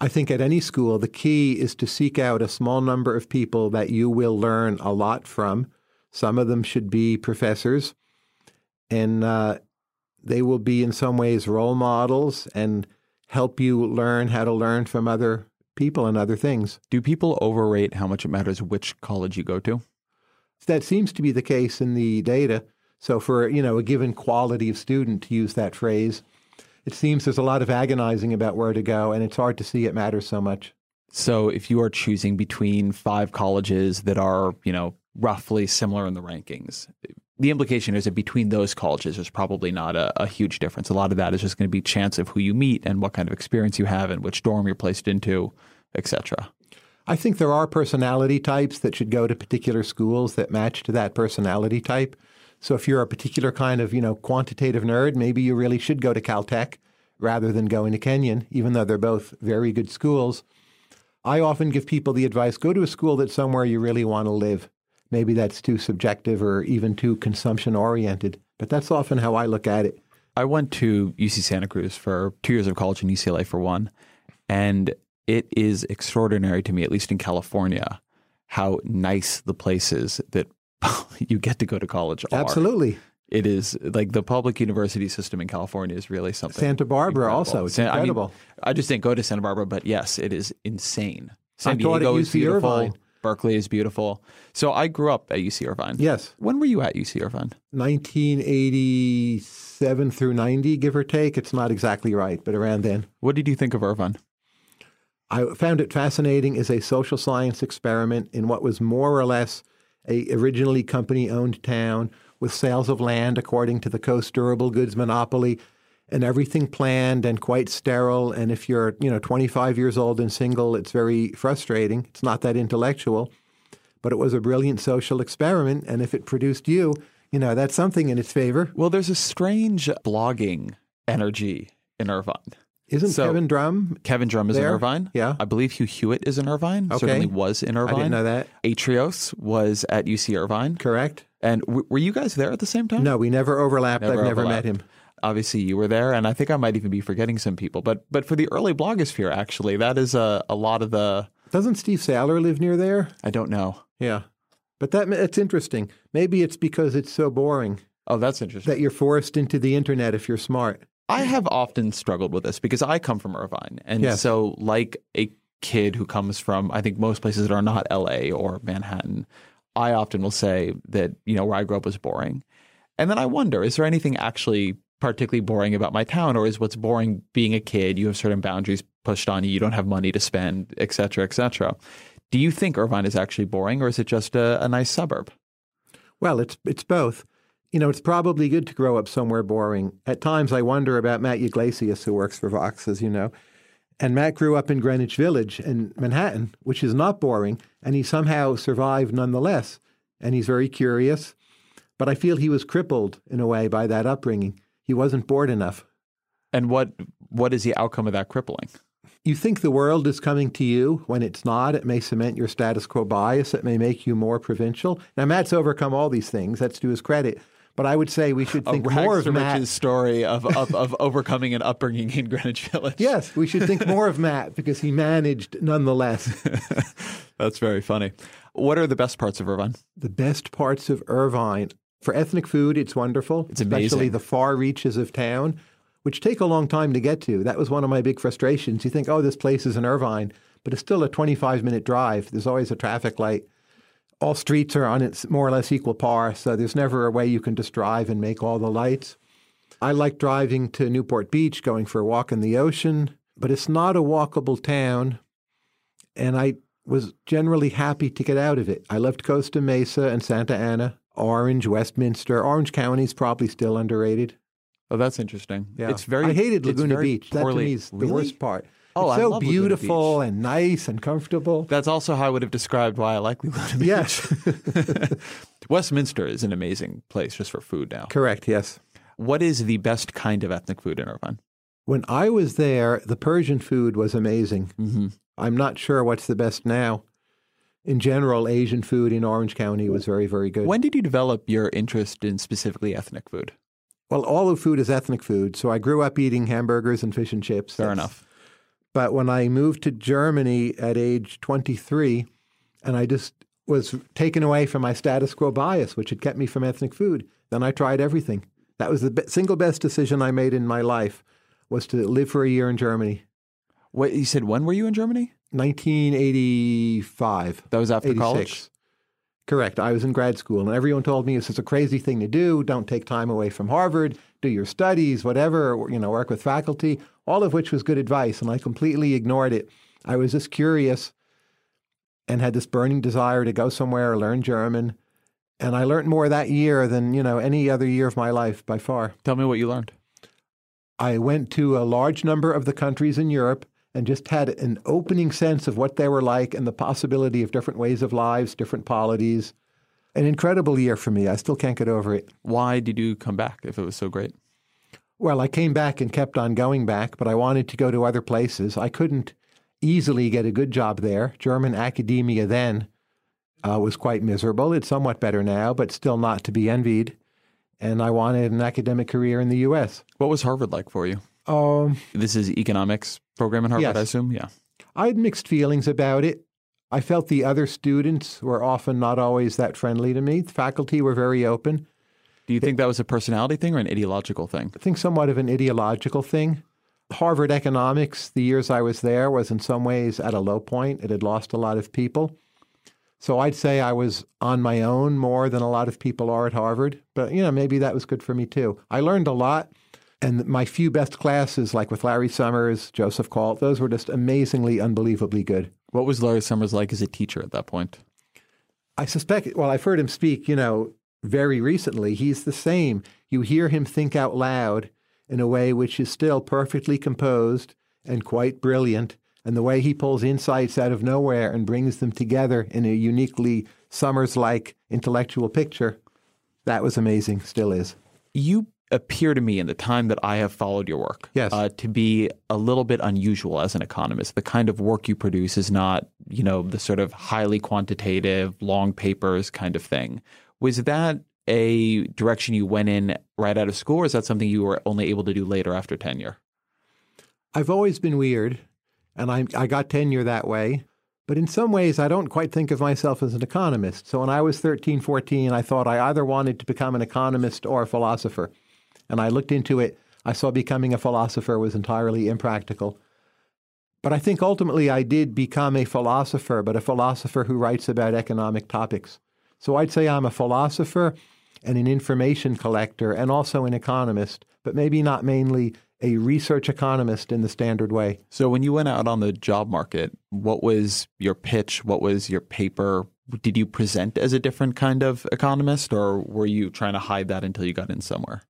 I think at any school, the key is to seek out a small number of people that you will learn a lot from. Some of them should be professors, and uh, they will be in some ways role models and help you learn how to learn from other people and other things. Do people overrate how much it matters which college you go to? That seems to be the case in the data. So for you know a given quality of student to use that phrase, it seems there's a lot of agonizing about where to go, and it's hard to see it matters so much. So if you are choosing between five colleges that are, you know, roughly similar in the rankings, the implication is that between those colleges, there's probably not a, a huge difference. A lot of that is just going to be chance of who you meet and what kind of experience you have and which dorm you're placed into, etc. I think there are personality types that should go to particular schools that match to that personality type. So if you're a particular kind of, you know, quantitative nerd, maybe you really should go to Caltech rather than going to Kenyon, even though they're both very good schools. I often give people the advice go to a school that's somewhere you really want to live. Maybe that's too subjective or even too consumption oriented, but that's often how I look at it. I went to UC Santa Cruz for two years of college and UCLA for one. And it is extraordinary to me, at least in California, how nice the places that [laughs] you get to go to college are. Absolutely. It is like the public university system in California is really something. Santa Barbara incredible. also. It's San- I mean, incredible. I, just didn't go to Santa Barbara, but yes, it is insane. San I Diego is beautiful. Irvine. Berkeley is beautiful. So I grew up at UC Irvine. Yes. When were you at UC Irvine? 1987 through 90, give or take. It's not exactly right, but around then. What did you think of Irvine? I found it fascinating as a social science experiment in what was more or less a originally company owned town with sales of land according to the Coase Durable Goods monopoly and everything planned and quite sterile and if you're you know 25 years old and single it's very frustrating it's not that intellectual but it was a brilliant social experiment and if it produced you you know that's something in its favor Well, there's a strange blogging energy in Irvine. isn't So- Kevin Drum Kevin Drum is in Irvine. Yeah. I believe Hugh Hewitt is in Irvine. Okay. Certainly was in Irvine. I didn't know that Atrios was at UC Irvine. correct And w- were you guys there at the same time? no we never overlapped Never I've never met him Obviously, you were there, and I think I might even be forgetting some people. But but for the early blogosphere, actually, that is a, a lot of the. doesn't Steve Sailer live near there I don't know. Yeah. But that it's interesting. Maybe it's because it's so boring Oh, that's interesting. that you're forced into the internet if you're smart. I have often struggled with this because I come from Irvine. And Yes. so, like a kid who comes from, I think, most places that are not LA or Manhattan, I often will say that, you know, where I grew up was boring. And then I wonder, is there anything actually particularly boring about my town? Or is what's boring being a kid? You have certain boundaries pushed on you, you don't have money to spend, et cetera, et cetera. Do you think Irvine is actually boring or is it just a, a nice suburb? Well, it's it's both. You know, it's probably good to grow up somewhere boring. At times I wonder about Matt Yglesias who works for Vox, as you know. And Matt grew up in Greenwich Village in Manhattan, which is not boring, and he somehow survived nonetheless. And he's very curious. But I feel he was crippled in a way by that upbringing. He wasn't bored enough. And what what is the outcome of that crippling? You think the world is coming to you when it's not. It may cement your status quo bias. It may make you more provincial. Now, Matt's overcome all these things. That's to his credit. But I would say we should think a more of to Matt. story of, of, [laughs] of overcoming an upbringing in Greenwich Village. Yes, we should think more of Matt because he managed nonetheless. [laughs] That's very funny. What are the best parts of Irvine? the best parts of Irvine. For ethnic food, it's wonderful. It's Especially amazing. the far reaches of town, which take a long time to get to. That was one of my big frustrations. You think, oh, this place is in Irvine, but it's still a 25 minute drive. There's always a traffic light. All streets are on its more or less equal par, so there's never a way you can just drive and make all the lights. I like driving to Newport Beach, going for a walk in the ocean, but it's not a walkable town. And I was generally happy to get out of it. I loved Costa Mesa and Santa Ana, Orange, Westminster. Orange County is probably still underrated. Oh, that's interesting. Yeah. It's very. I hated Laguna Beach. That to me is the worst part. Oh, it's so beautiful and nice and comfortable. That's also how I would have described why I like Laguna Beach. yes, [laughs] Westminster is an amazing place just for food now. correct. Yes. What is the best kind of ethnic food in Irvine? When I was there, the Persian food was amazing. Mm-hmm. I'm not sure what's the best now. In general, Asian food in Orange County was very, very good. When did you develop your interest in specifically ethnic food? Well, all of food is ethnic food. So I grew up eating hamburgers and fish and chips. Fair That's- enough. But when I moved to Germany at age 23, and I just was taken away from my status quo bias, which had kept me from ethnic food, then I tried everything. That was the be- single best decision I made in my life was to live for a year in Germany. What you said? When were you in Germany? 1985. That was after 86. college. Correct. I was in grad school, and everyone told me this is a crazy thing to do. Don't take time away from Harvard. Do your studies, whatever. You know, work with faculty. All of which was good advice, and I completely ignored it. I was just curious, and had this burning desire to go somewhere, learn German, and I learned more that year than you know any other year of my life by far. Tell me what you learned. I went to a large number of the countries in Europe and just had an opening sense of what they were like and the possibility of different ways of lives, different polities. An incredible year for me. I still can't get over it. Why did you come back if it was so great? Well, I came back and kept on going back, but I wanted to go to other places. I couldn't easily get a good job there. German academia then uh, was quite miserable. It's somewhat better now, but still not to be envied. And I wanted an academic career in the U.S. What was Harvard like for you? Um, This is economics program in Harvard, Yes. I assume. Yeah. I had mixed feelings about it. I felt the other students were often not always that friendly to me. The faculty were very open. Do you think that was a personality thing or an ideological thing? I think somewhat of an ideological thing. Harvard economics, the years I was there, was in some ways at a low point. It had lost a lot of people. So I'd say I was on my own more than a lot of people are at Harvard. But, you know, maybe that was good for me too. I learned a lot. And my few best classes, like with Larry Summers, Joseph Kalt, those were just amazingly, unbelievably good. What was Larry Summers like as a teacher at that point? I suspect, well, I've heard him speak, you know, very recently. He's the same. You hear him think out loud in a way which is still perfectly composed and quite brilliant. And the way he pulls insights out of nowhere and brings them together in a uniquely Summers like intellectual picture, that was amazing, still is. You appear to me in the time that I have followed your work Yes. uh, to be a little bit unusual as an economist. The kind of work you produce is not, you know, the sort of highly quantitative, long papers kind of thing. Was that a direction you went in right out of school, or is that something you were only able to do later after tenure? I've always been weird, and I, I got tenure that way. But in some ways, I don't quite think of myself as an economist. So when I was 13, 14, I thought I either wanted to become an economist or a philosopher. And I looked into it. I saw becoming a philosopher was entirely impractical. But I think ultimately I did become a philosopher, but a philosopher who writes about economic topics. So I'd say I'm a philosopher and an information collector and also an economist, but maybe not mainly a research economist in the standard way. So when you went out on the job market, what was your pitch? What was your paper? Did you present as a different kind of economist, or were you trying to hide that until you got in somewhere?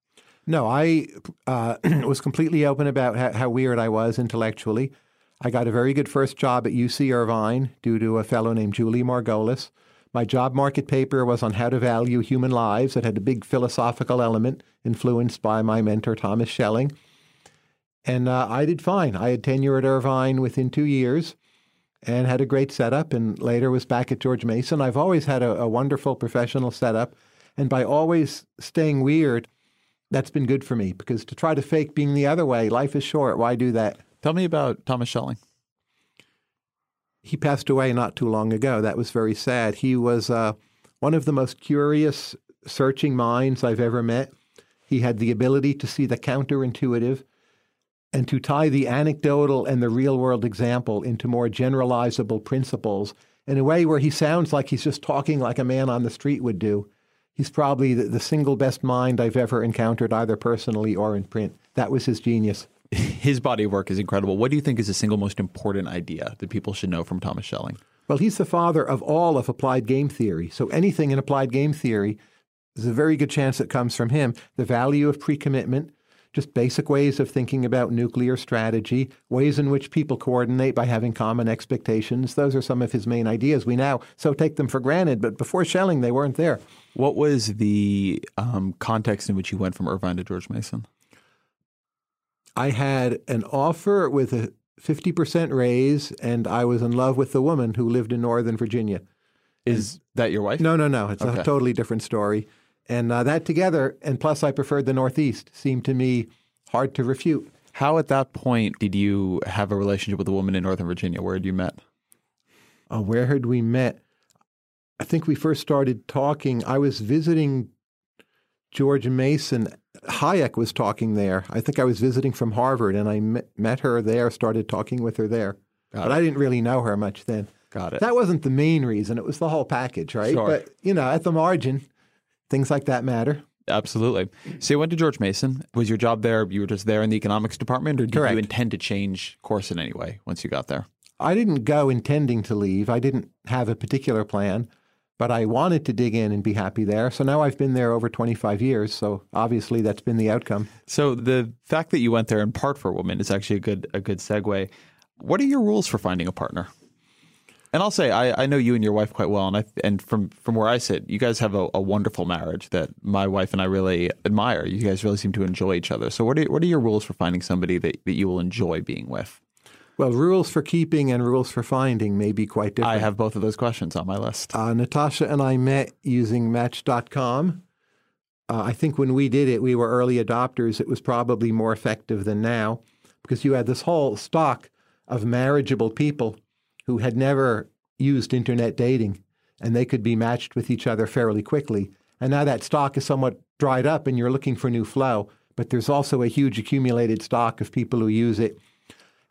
No, I uh, [clears throat] was completely open about how, how weird I was intellectually. I got a very good first job at UC Irvine due to a fellow named Julius Margolis. My job market paper was on how to value human lives. It had a big philosophical element influenced by my mentor, Thomas Schelling. And uh, I did fine. I had tenure at Irvine within two years and had a great setup, and later was back at George Mason. I've always had a, a wonderful professional setup. And by always staying weird, that's been good for me because to try to fake being the other way, life is short. Why do that? Tell me about Thomas Schelling. He passed away not too long ago. That was very sad. He was uh, one of the most curious, searching minds I've ever met. He had the ability to see the counterintuitive and to tie the anecdotal and the real world example into more generalizable principles in a way where he sounds like he's just talking like a man on the street would do. He's probably the, the single best mind I've ever encountered, either personally or in print. That was his genius. [laughs] His body of work is incredible. What do you think is the single most important idea that people should know from Thomas Schelling? Well, he's the father of all of applied game theory. So anything in applied game theory, there's a very good chance it comes from him. The value of pre commitment, just basic ways of thinking about nuclear strategy, ways in which people coordinate by having common expectations. Those are some of his main ideas. We now so take them for granted, but before Schelling, they weren't there. What was the um, context in which you went from Irvine to George Mason? I had an offer with a 50% raise, and I was in love with the woman who lived in Northern Virginia. Is that your wife? No, no, no. It's Okay. a totally different story. And uh, that together, and plus I preferred the Northeast, seemed to me hard to refute. How at that point did you have a relationship with a woman in Northern Virginia? Where had you met? Uh, where had we met? I think we first started talking. I was visiting George Mason. Hayek was talking there. I think I was visiting from Harvard, and I met, met her there, started talking with her there. Got but it. I didn't really know her much then. Got it. That wasn't the main reason. It was the whole package, right? Sure. But, you know, at the margin, things like that matter. Absolutely. So you went to George Mason. Was your job there? You were just there in the economics department, or did Correct. you intend to change course in any way once you got there? I didn't go intending to leave. I didn't have a particular plan, but I wanted to dig in and be happy there. So now I've been there over 25 years. So obviously that's been the outcome. So the fact that you went there in part for a woman is actually a good a good segue. What are your rules for finding a partner? And I'll say I, I know you and your wife quite well, and I and from from where I sit, you guys have a, a wonderful marriage that my wife and I really admire. You guys really seem to enjoy each other. So what are what are your rules for finding somebody that, that you will enjoy being with? Well, rules for keeping and rules for finding may be quite different. I have both of those questions on my list. Uh, Natasha and I met using Match.com. Uh, I think when we did it, we were early adopters. It was probably more effective than now because you had this whole stock of marriageable people who had never used internet dating and they could be matched with each other fairly quickly. And now that stock is somewhat dried up and you're looking for new flow. But there's also a huge accumulated stock of people who use it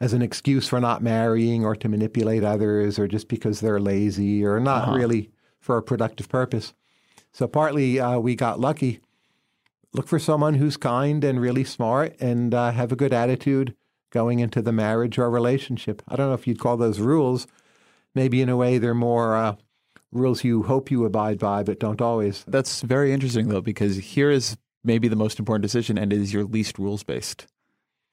as an excuse for not marrying or to manipulate others or just because they're lazy or not really for a productive purpose. So partly uh, we got lucky. Look for someone who's kind and really smart and uh, have a good attitude going into the marriage or relationship. I don't know if you'd call those rules. Maybe in a way they're more uh, rules you hope you abide by, but don't always. That's very interesting though, because here is maybe the most important decision, and it is your least rules based.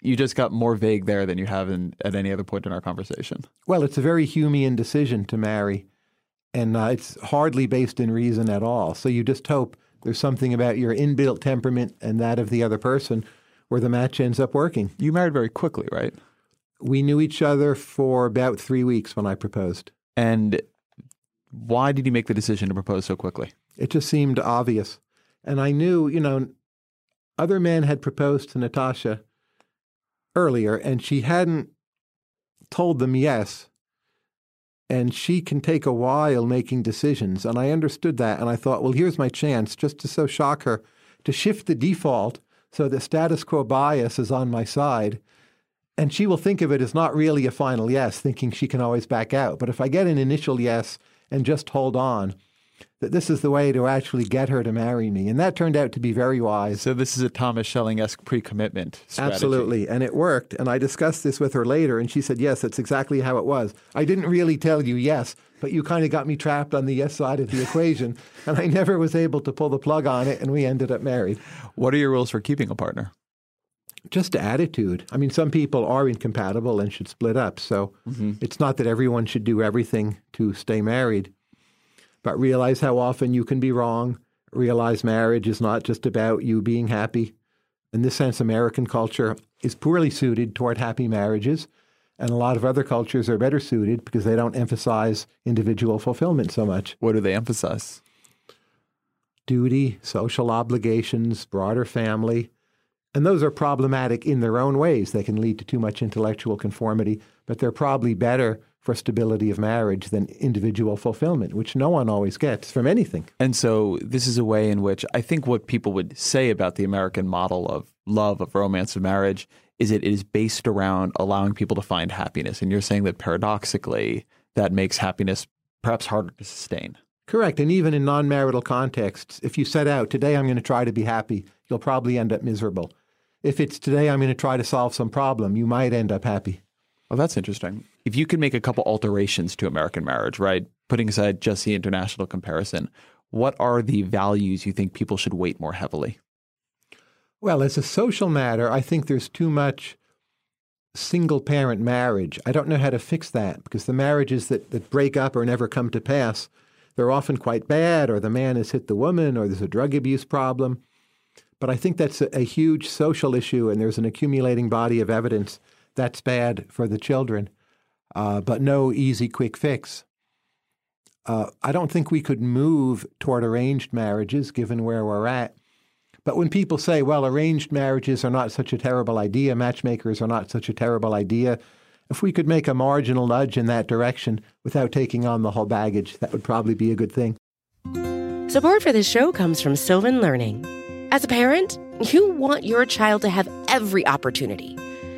You just got more vague there than you have in, at any other point in our conversation. Well, it's a very Humean decision to marry, and uh, it's hardly based in reason at all. So you just hope there's something about your inbuilt temperament and that of the other person where the match ends up working. You married very quickly, right? We knew each other for about three weeks when I proposed. And why did you make the decision to propose so quickly? It just seemed obvious. And I knew, you know, other men had proposed to Natasha earlier, and she hadn't told them yes. And she can take a while making decisions. And I understood that. And I thought, well, here's my chance just to so shock her to shift the default so the status quo bias is on my side. And she will think of it as not really a final yes, thinking she can always back out. But if I get an initial yes and just hold on, that this is the way to actually get her to marry me. And that turned out to be very wise. So this is a Thomas Schelling esque pre commitment strategy. Absolutely. And it worked. And I discussed this with her later, and she said, Yes, that's exactly how it was. I didn't really tell you yes, but you kind of got me trapped on the yes side of the equation. [laughs] And I never was able to pull the plug on it, and we ended up married. What are your rules for keeping a partner? Just attitude. I mean, some people are incompatible and should split up. So mm-hmm. it's not that everyone should do everything to stay married, but realize how often you can be wrong. Realize marriage is not just about you being happy. In this sense, American culture is poorly suited toward happy marriages, and a lot of other cultures are better suited because they don't emphasize individual fulfillment so much. What do they emphasize? Duty, social obligations, broader family. And those are problematic in their own ways. They can lead to too much intellectual conformity, but they're probably better for stability of marriage than individual fulfillment, which no one always gets from anything. And so this is a way in which I think what people would say about the American model of love, of romance, of marriage is it is based around allowing people to find happiness. And you're saying that paradoxically, that makes happiness perhaps harder to sustain. Correct. And even in non marital contexts, if you set out, today I'm going to try to be happy, you'll probably end up miserable. If it's today I'm going to try to solve some problem, you might end up happy. Well, that's interesting. If you could make a couple alterations to American marriage, right? Putting aside just the international comparison, what are the values you think people should weight more heavily? Well, as a social matter, I think there's too much single parent marriage. I don't know how to fix that because the marriages that, that break up or never come to pass, they're often quite bad, or the man has hit the woman, or there's a drug abuse problem. But I think that's a, a huge social issue, and there's an accumulating body of evidence that's bad for the children, uh, but no easy, quick fix. Uh, I don't think we could move toward arranged marriages given where we're at. But when people say, well, arranged marriages are not such a terrible idea, matchmakers are not such a terrible idea, if we could make a marginal nudge in that direction without taking on the whole baggage, that would probably be a good thing. Support for this show comes from Sylvan Learning. As a parent, you want your child to have every opportunity,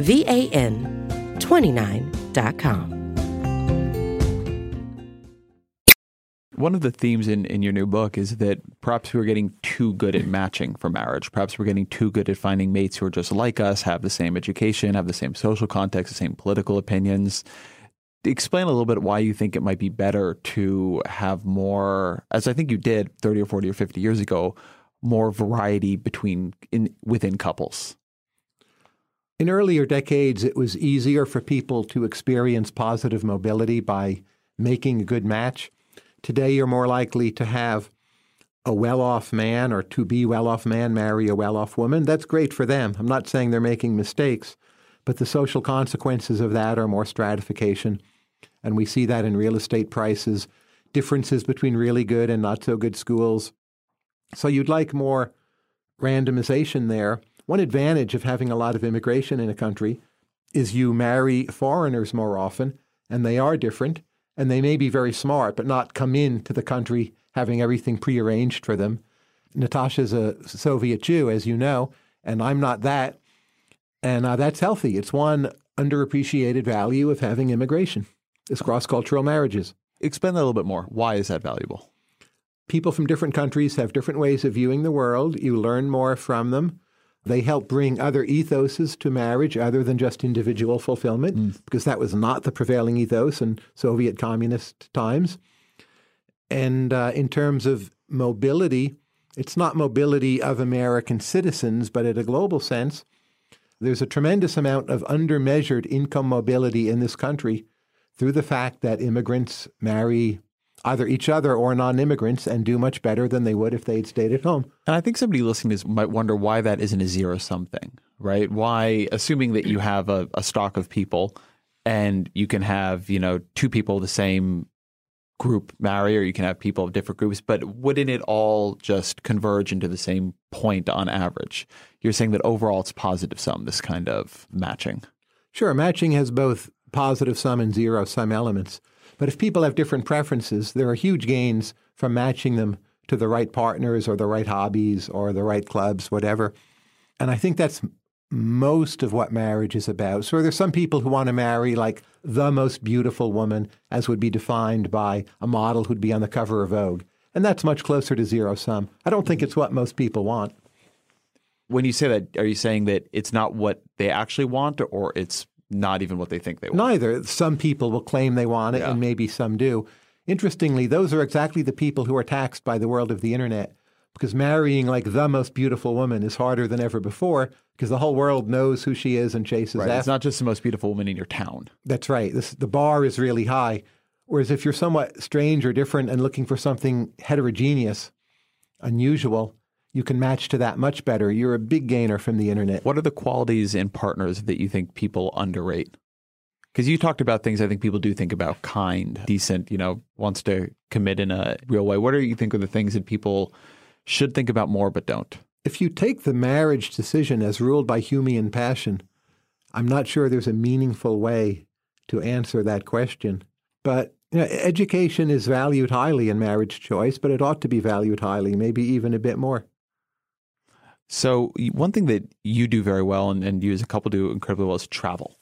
V A N 29.com. One of the themes in, in your new book is that perhaps we're getting too good at matching for marriage. Perhaps we're getting too good at finding mates who are just like us, have the same education, have the same social context, the same political opinions. Explain a little bit why you think it might be better to have more, as I think you did 30 or 40 or 50 years ago, more variety between in within couples. In earlier decades, it was easier for people to experience positive mobility by making a good match. Today, you're more likely to have a well off man or to be well off man marry a well off woman. That's great for them. I'm not saying they're making mistakes, but the social consequences of that are more stratification. And we see that in real estate prices, differences between really good and not so good schools. So you'd like more randomization there. One advantage of having a lot of immigration in a country is you marry foreigners more often, and they are different and they may be very smart, but not come into the country having everything prearranged for them. Natasha's a Soviet Jew, as you know, and I'm not that. And uh, that's healthy. It's one underappreciated value of having immigration, is cross cultural marriages. Explain that a little bit more. Why is that valuable? People from different countries have different ways of viewing the world. You learn more from them. They help bring other ethoses to marriage other than just individual fulfillment, mm. because that was not the prevailing ethos in Soviet communist times. And uh, in terms of mobility, it's not mobility of American citizens, but at a global sense, there's a tremendous amount of undermeasured income mobility in this country through the fact that immigrants marry either each other or non-immigrants and do much better than they would if they'd stayed at home. And I think somebody listening to this might wonder why that isn't a zero sum thing, right? Why, assuming that you have a, a stock of people and you can have, you know, two people of the same group marry or you can have people of different groups, but wouldn't it all just converge into the same point on average? You're saying that overall it's positive sum, this kind of matching. Sure, matching has both positive sum and zero sum elements. But if people have different preferences, there are huge gains from matching them to the right partners or the right hobbies or the right clubs, whatever. And I think that's most of what marriage is about. So there's some people who want to marry like the most beautiful woman, as would be defined by a model who'd be on the cover of Vogue. And that's much closer to zero sum. I don't think it's what most people want. When you say that, are you saying that it's not what they actually want or it's not even what they think they want. Neither. Some people will claim they want it, yeah. and maybe some do. Interestingly, those are exactly the people who are taxed by the world of the internet because marrying like the most beautiful woman is harder than ever before because the whole world knows who she is and chases right. after. It's not just the most beautiful woman in your town. That's right. This, the bar is really high. Whereas if you're somewhat strange or different and looking for something heterogeneous, unusual, you can match to that much better. You're a big gainer from the internet. What are the qualities in partners that you think people underrate? Because you talked about things I think people do think about kind, decent, you know, wants to commit in a real way. What do you think are the things that people should think about more but don't? If you take the marriage decision as ruled by Humean passion, I'm not sure there's a meaningful way to answer that question. But you know, education is valued highly in marriage choice, but it ought to be valued highly, maybe even a bit more. So, one thing that you do very well and, and you as a couple do incredibly well is travel.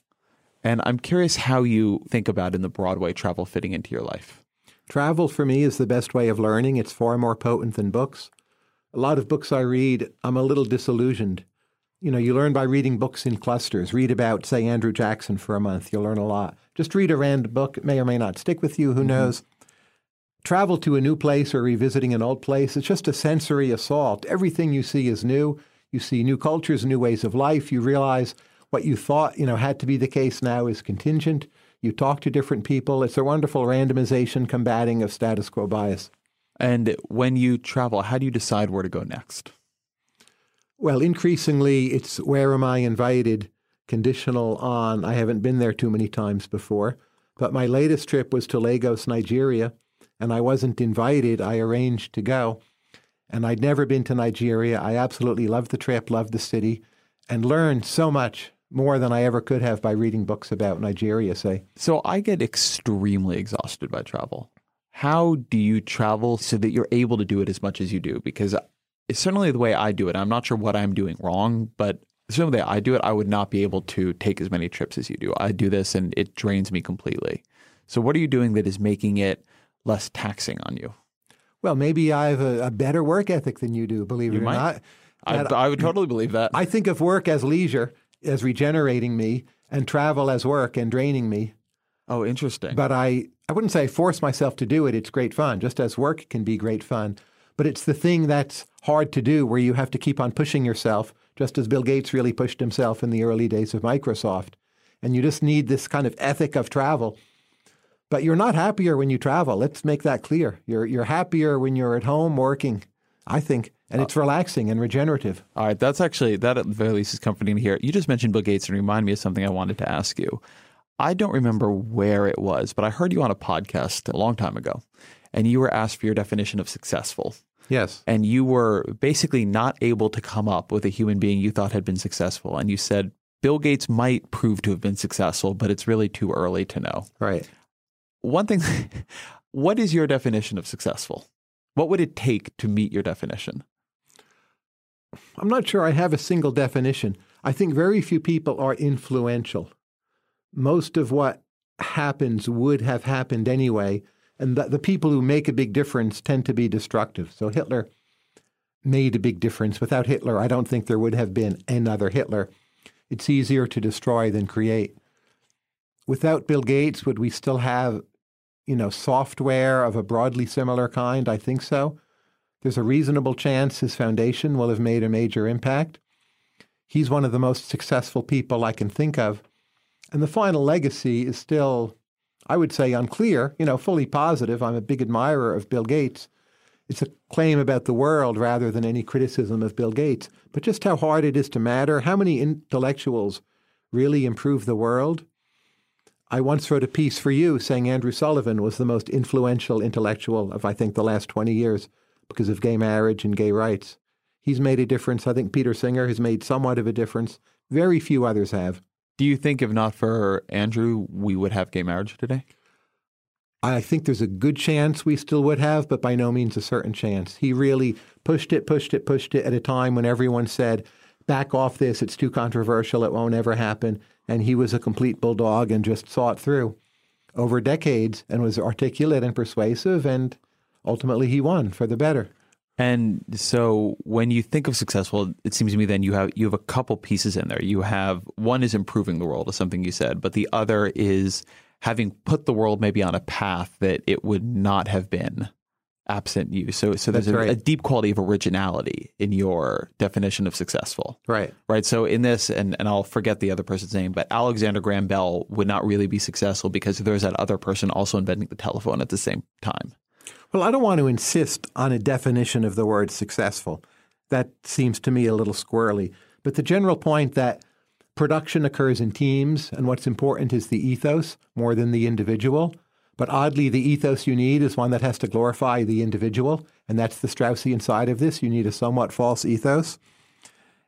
And I'm curious how you think about in the Broadway travel fitting into your life. Travel for me is the best way of learning. It's far more potent than books. A lot of books I read, I'm a little disillusioned. You know, you learn by reading books in clusters. Read about, say, Andrew Jackson for a month. You'll learn a lot. Just read a random book. It may or may not stick with you. Who mm-hmm. knows? Travel to a new place or revisiting an old place, it's just a sensory assault. Everything you see is new. You see new cultures, new ways of life. You realize what you thought, you know, had to be the case now is contingent. You talk to different people. It's a wonderful randomization combating of status quo bias. And when you travel, how do you decide where to go next? Well, increasingly, it's where am I invited, conditional on I haven't been there too many times before. But my latest trip was to Lagos, Nigeria, and I wasn't invited. I arranged to go. And I'd never been to Nigeria. I absolutely loved the trip, loved the city, and learned so much more than I ever could have by reading books about Nigeria, say. So I get extremely exhausted by travel. How do you travel so that you're able to do it as much as you do? Because it's certainly the way I do it. I'm not sure what I'm doing wrong, but certainly the way I do it, I would not be able to take as many trips as you do. I do this and it drains me completely. So what are you doing that is making it less taxing on you? Well, maybe I have a, a better work ethic than you do, believe you it or might. not. I, I would totally believe that. I think of work as leisure as regenerating me and travel as work and draining me. Oh, interesting. But I, I wouldn't say I force myself to do it. It's great fun, just as work can be great fun. But it's the thing that's hard to do where you have to keep on pushing yourself, just as Bill Gates really pushed himself in the early days of Microsoft. And you just need this kind of ethic of travel. But you're not happier when you travel. Let's make that clear. You're, you're happier when you're at home working, I think and it's uh, relaxing and regenerative. All right, that's actually that at the very least is comforting to hear. You just mentioned Bill Gates and remind me of something I wanted to ask you. I don't remember where it was, but I heard you on a podcast a long time ago, and you were asked for your definition of successful. Yes. And you were basically not able to come up with a human being you thought had been successful. And you said Bill Gates might prove to have been successful, but it's really too early to know. Right. One thing, [laughs] what is your definition of successful? What would it take to meet your definition? I'm not sure I have a single definition. I think very few people are influential. Most of what happens would have happened anyway, and the, the people who make a big difference tend to be destructive. So Hitler made a big difference. Without Hitler, I don't think there would have been another Hitler. It's easier to destroy than create. Without Bill Gates, would we still have, you know, software of a broadly similar kind? I think so. There's a reasonable chance his foundation will have made a major impact. He's one of the most successful people I can think of. And the final legacy is still, I would say, unclear, you know, fully positive. I'm a big admirer of Bill Gates. It's a claim about the world rather than any criticism of Bill Gates. But just how hard it is to matter, how many intellectuals really improve the world? I once wrote a piece for you saying Andrew Sullivan was the most influential intellectual of, I think, the last 20 years because of gay marriage and gay rights. He's made a difference. I think Peter Singer has made somewhat of a difference. Very few others have. Do you think if not for Andrew, we would have gay marriage today? I think there's a good chance we still would have, but by no means a certain chance. He really pushed it, pushed it, pushed it at a time when everyone said, back off this, it's too controversial, it won't ever happen. And he was a complete bulldog and just saw it through over decades and was articulate and persuasive and ultimately he won for the better. And so when you think of successful, it seems to me then you have you have a couple pieces in there. You have one is improving the world, is something you said, but the other is having put the world maybe on a path that it would not have been absent you. So so there's a, right. a, deep quality of originality in your definition of successful. Right. Right. So in this, and, and I'll forget the other person's name, but Alexander Graham Bell would not really be successful because there's that other person also inventing the telephone at the same time. Well, I don't want to insist on a definition of the word successful. That seems to me a little squirrely. But the general point that production occurs in teams, and what's important is the ethos more than the individual. But oddly, the ethos you need is one that has to glorify the individual, and that's the Straussian side of this. You need a somewhat false ethos.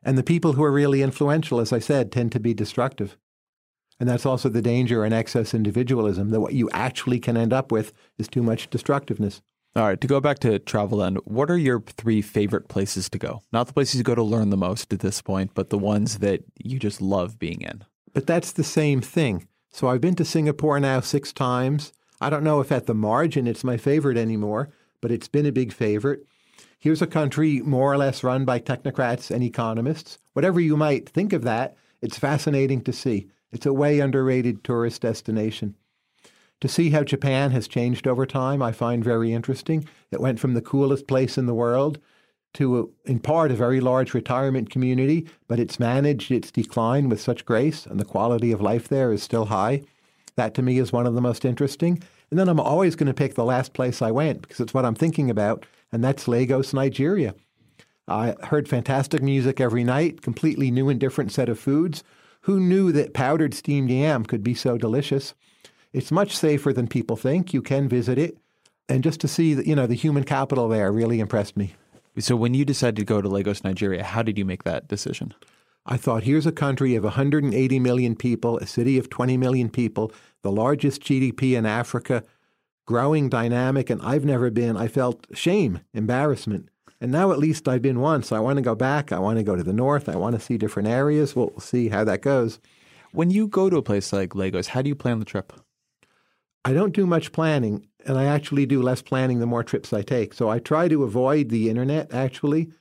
And the people who are really influential, as I said, tend to be destructive. And that's also the danger in excess individualism, that what you actually can end up with is too much destructiveness. All right, to go back to travel then, what are your three favorite places to go? Not the places you go to learn the most at this point, but the ones that you just love being in. But that's the same thing. So I've been to Singapore now six times. I don't know if at the margin it's my favorite anymore, but it's been a big favorite. Here's a country more or less run by technocrats and economists. Whatever you might think of that, it's fascinating to see. It's a way underrated tourist destination. To see how Japan has changed over time, I find very interesting. It went from the coolest place in the world to, in part, a very large retirement community, but it's managed its decline with such grace, and the quality of life there is still high. That to me is one of the most interesting. And then I'm always going to pick the last place I went because it's what I'm thinking about, and that's Lagos, Nigeria. I heard fantastic music every night, completely new and different set of foods. Who knew that powdered steamed yam could be so delicious? It's much safer than people think. You can visit it. And just to see, the, you know, the human capital there really impressed me. So when you decided to go to Lagos, Nigeria, how did you make that decision? I thought, here's a country of 180 million people, a city of 20 million people, the largest GDP in Africa, growing, dynamic, and I've never been. I felt shame, embarrassment. And now at least I've been once. I want to go back. I want to go to the north. I want to see different areas. We'll see how that goes. When you go to a place like Lagos, how do you plan the trip? I don't do much planning, and I actually do less planning the more trips I take. So I try to avoid the internet actually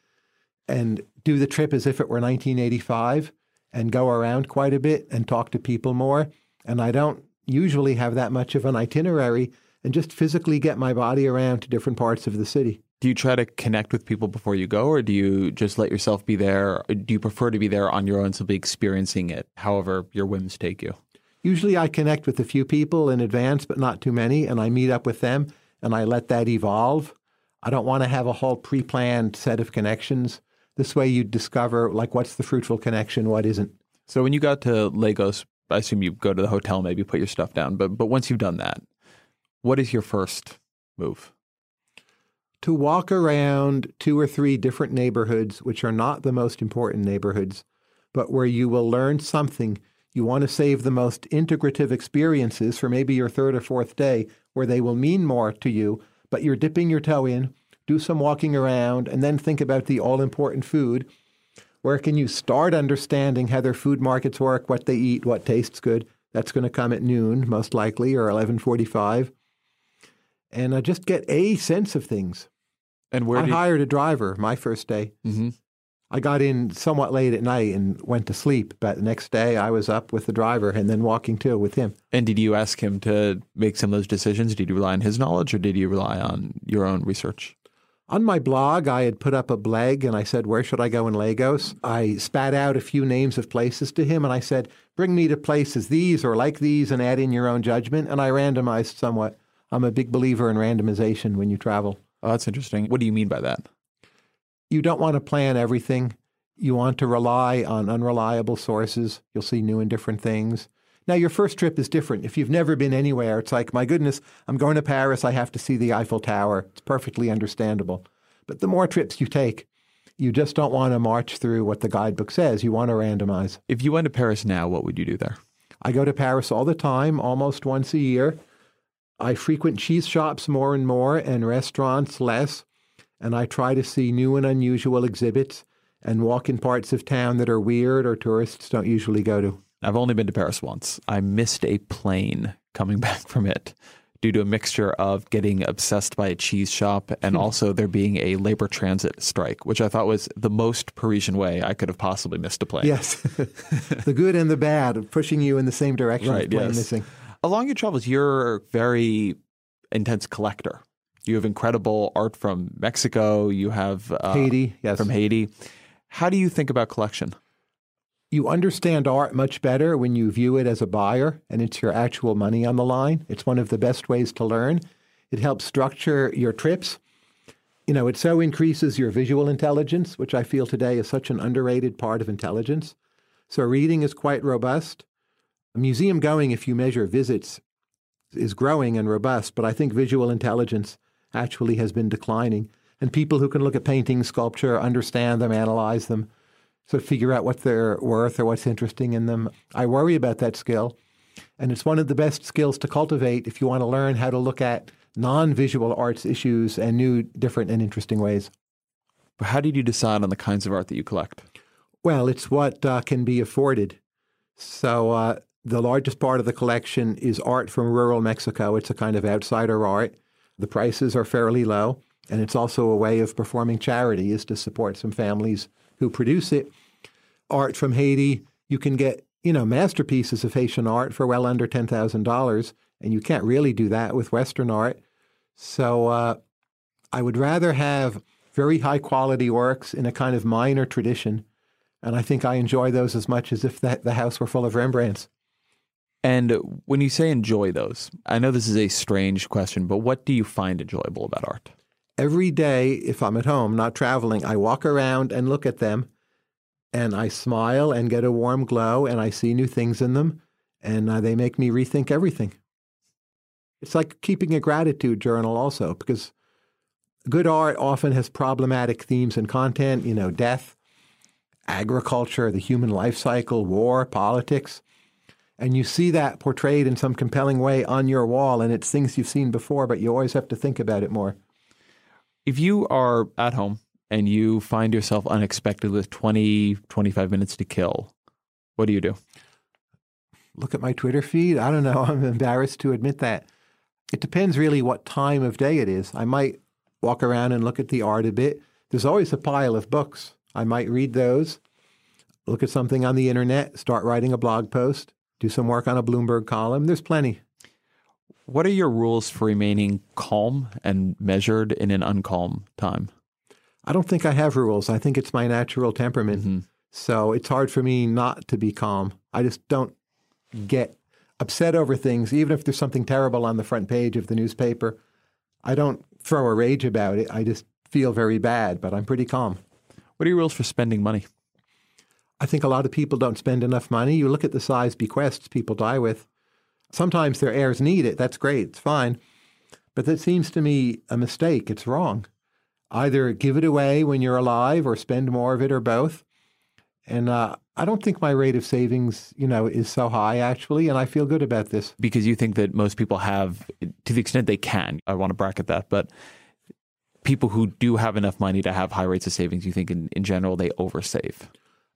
and do the trip as if it were 1985 and go around quite a bit and talk to people more. And I don't usually have that much of an itinerary and just physically get my body around to different parts of the city. Do you try to connect with people before you go, or do you just let yourself be there? Do you prefer to be there on your own, simply experiencing it, however your whims take you? Usually I connect with a few people in advance, but not too many, and I meet up with them and I let that evolve. I don't want to have a whole pre planned set of connections. This way you discover like what's the fruitful connection, what isn't. So when you got to Lagos, I assume you go to the hotel, maybe put your stuff down. But but once you've done that, what is your first move? To walk around two or three different neighborhoods, which are not the most important neighborhoods, but where you will learn something. You want to save the most integrative experiences for maybe your third or fourth day, where they will mean more to you, but you're dipping your toe in, do some walking around, and then think about the all important food. Where can you start understanding how their food markets work, what they eat, what tastes good? That's going to come at noon, most likely, or 1145 and I just get a sense of things. And where I you... hired a driver my first day. Mm-hmm. I got in somewhat late at night and went to sleep. But the next day, I was up with the driver and then walking too with him. And did you ask him to make some of those decisions? Did you rely on his knowledge or did you rely on your own research? On my blog, I had put up a bleg and I said, Where should I go in Lagos? I spat out a few names of places to him and I said, Bring me to places these or like these and add in your own judgment. And I randomized somewhat. I'm a big believer in randomization when you travel. Oh, that's interesting. What do you mean by that? You don't want to plan everything. You want to rely on unreliable sources. You'll see new and different things. Now, your first trip is different. If you've never been anywhere, it's like, my goodness, I'm going to Paris. I have to see the Eiffel Tower. It's perfectly understandable. But the more trips you take, you just don't want to march through what the guidebook says. You want to randomize. If you went to Paris now, what would you do there? I go to Paris all the time, almost once a year. I frequent cheese shops more and more and restaurants less, and I try to see new and unusual exhibits and walk in parts of town that are weird or tourists don't usually go to. I've only been to Paris once. I missed a plane coming [laughs] back from it due to a mixture of getting obsessed by a cheese shop and hmm. also there being a labor transit strike, which I thought was the most Parisian way I could have possibly missed a plane. Yes. [laughs] the good and the bad of pushing you in the same direction right, plane yes. missing along your travels, you're a very intense collector. You have incredible art from Mexico. You have uh, Haiti, yes, from Haiti. How do you think about collection? You understand art much better when you view it as a buyer and it's your actual money on the line. It's one of the best ways to learn. It helps structure your trips. You know, it so increases your visual intelligence, which I feel today is such an underrated part of intelligence. So reading is quite robust. Museum going, if you measure visits, is growing and robust, but I think visual intelligence actually has been declining. And people who can look at paintings, sculpture, understand them, analyze them, so figure out what they're worth or what's interesting in them. I worry about that skill. And it's one of the best skills to cultivate if you want to learn how to look at non visual arts issues and new, different, and interesting ways. But how did you decide on the kinds of art that you collect? Well, it's what uh, can be afforded. So, uh, the largest part of the collection is art from rural Mexico. It's a kind of outsider art. The prices are fairly low, and it's also a way of performing charity is to support some families who produce it. Art from Haiti, you can get, you know, masterpieces of Haitian art for well under $10,000, and you can't really do that with Western art. So, uh, I would rather have very high quality works in a kind of minor tradition. And I think I enjoy those as much as if the, the house were full of Rembrandts. And when you say enjoy those, I know this is a strange question, but what do you find enjoyable about art? Every day, if I'm at home, not traveling, I walk around and look at them and I smile and get a warm glow and I see new things in them and uh, they make me rethink everything. It's like keeping a gratitude journal also because good art often has problematic themes and content, you know, death, agriculture, the human life cycle, war, politics and you see that portrayed in some compelling way on your wall and it's things you've seen before but you always have to think about it more if you are at home and you find yourself unexpected with 20 25 minutes to kill what do you do? Look at my twitter feed. I don't know. [laughs] I'm embarrassed to admit that. It depends really what time of day it is. I might walk around and look at the art a bit. There's always a pile of books. I might read those look at something on the internet start writing a blog post do some work on a Bloomberg column. There's plenty. What are your rules for remaining calm and measured in an uncalm time? I don't think I have rules. I think it's my natural temperament. Mm-hmm. So it's hard for me not to be calm. I just don't get upset over things, even if there's something terrible on the front page of the newspaper. I don't throw a rage about it. I just feel very bad, but I'm pretty calm. What are your rules for spending money? I think a lot of people don't spend enough money. You look at the size bequests people die with. Sometimes their heirs need it. That's great. It's fine. But that seems to me a mistake. It's wrong. Either give it away when you're alive or spend more of it or both. And uh, I don't think my rate of savings, you know, is so high actually, and I feel good about this. Because you think that most people have, to the extent they can, I want to bracket that, but people who do have enough money to have high rates of savings, you think in, in general they oversave?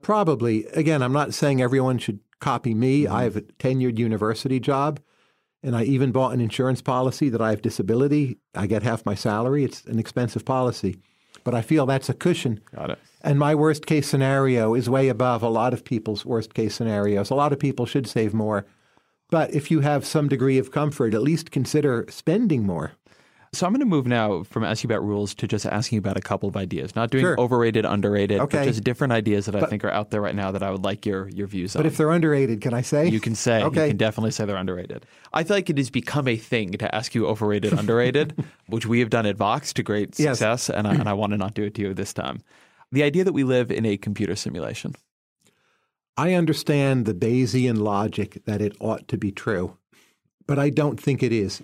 Probably. Again, I'm not saying everyone should copy me. Mm-hmm. I have a tenured university job, and I even bought an insurance policy that I have disability. I get half my salary. It's an expensive policy, but I feel that's a cushion. Got it. And my worst case scenario is way above a lot of people's worst case scenarios. A lot of people should save more. But if you have some degree of comfort, at least consider spending more. So I'm going to move now from asking about rules to just asking about a couple of ideas. Not doing sure. overrated, underrated, okay. but just different ideas that but, I think are out there right now that I would like your your views but on. But if they're underrated, can I say? You can say. Okay. You can definitely say they're underrated. I feel like it has become a thing to ask you overrated, [laughs] underrated, which we have done at Vox to great success, yes. and, I, and I [clears throat] want to not do it to you this time. The idea that we live in a computer simulation. I understand the Bayesian logic that it ought to be true, but I don't think it is.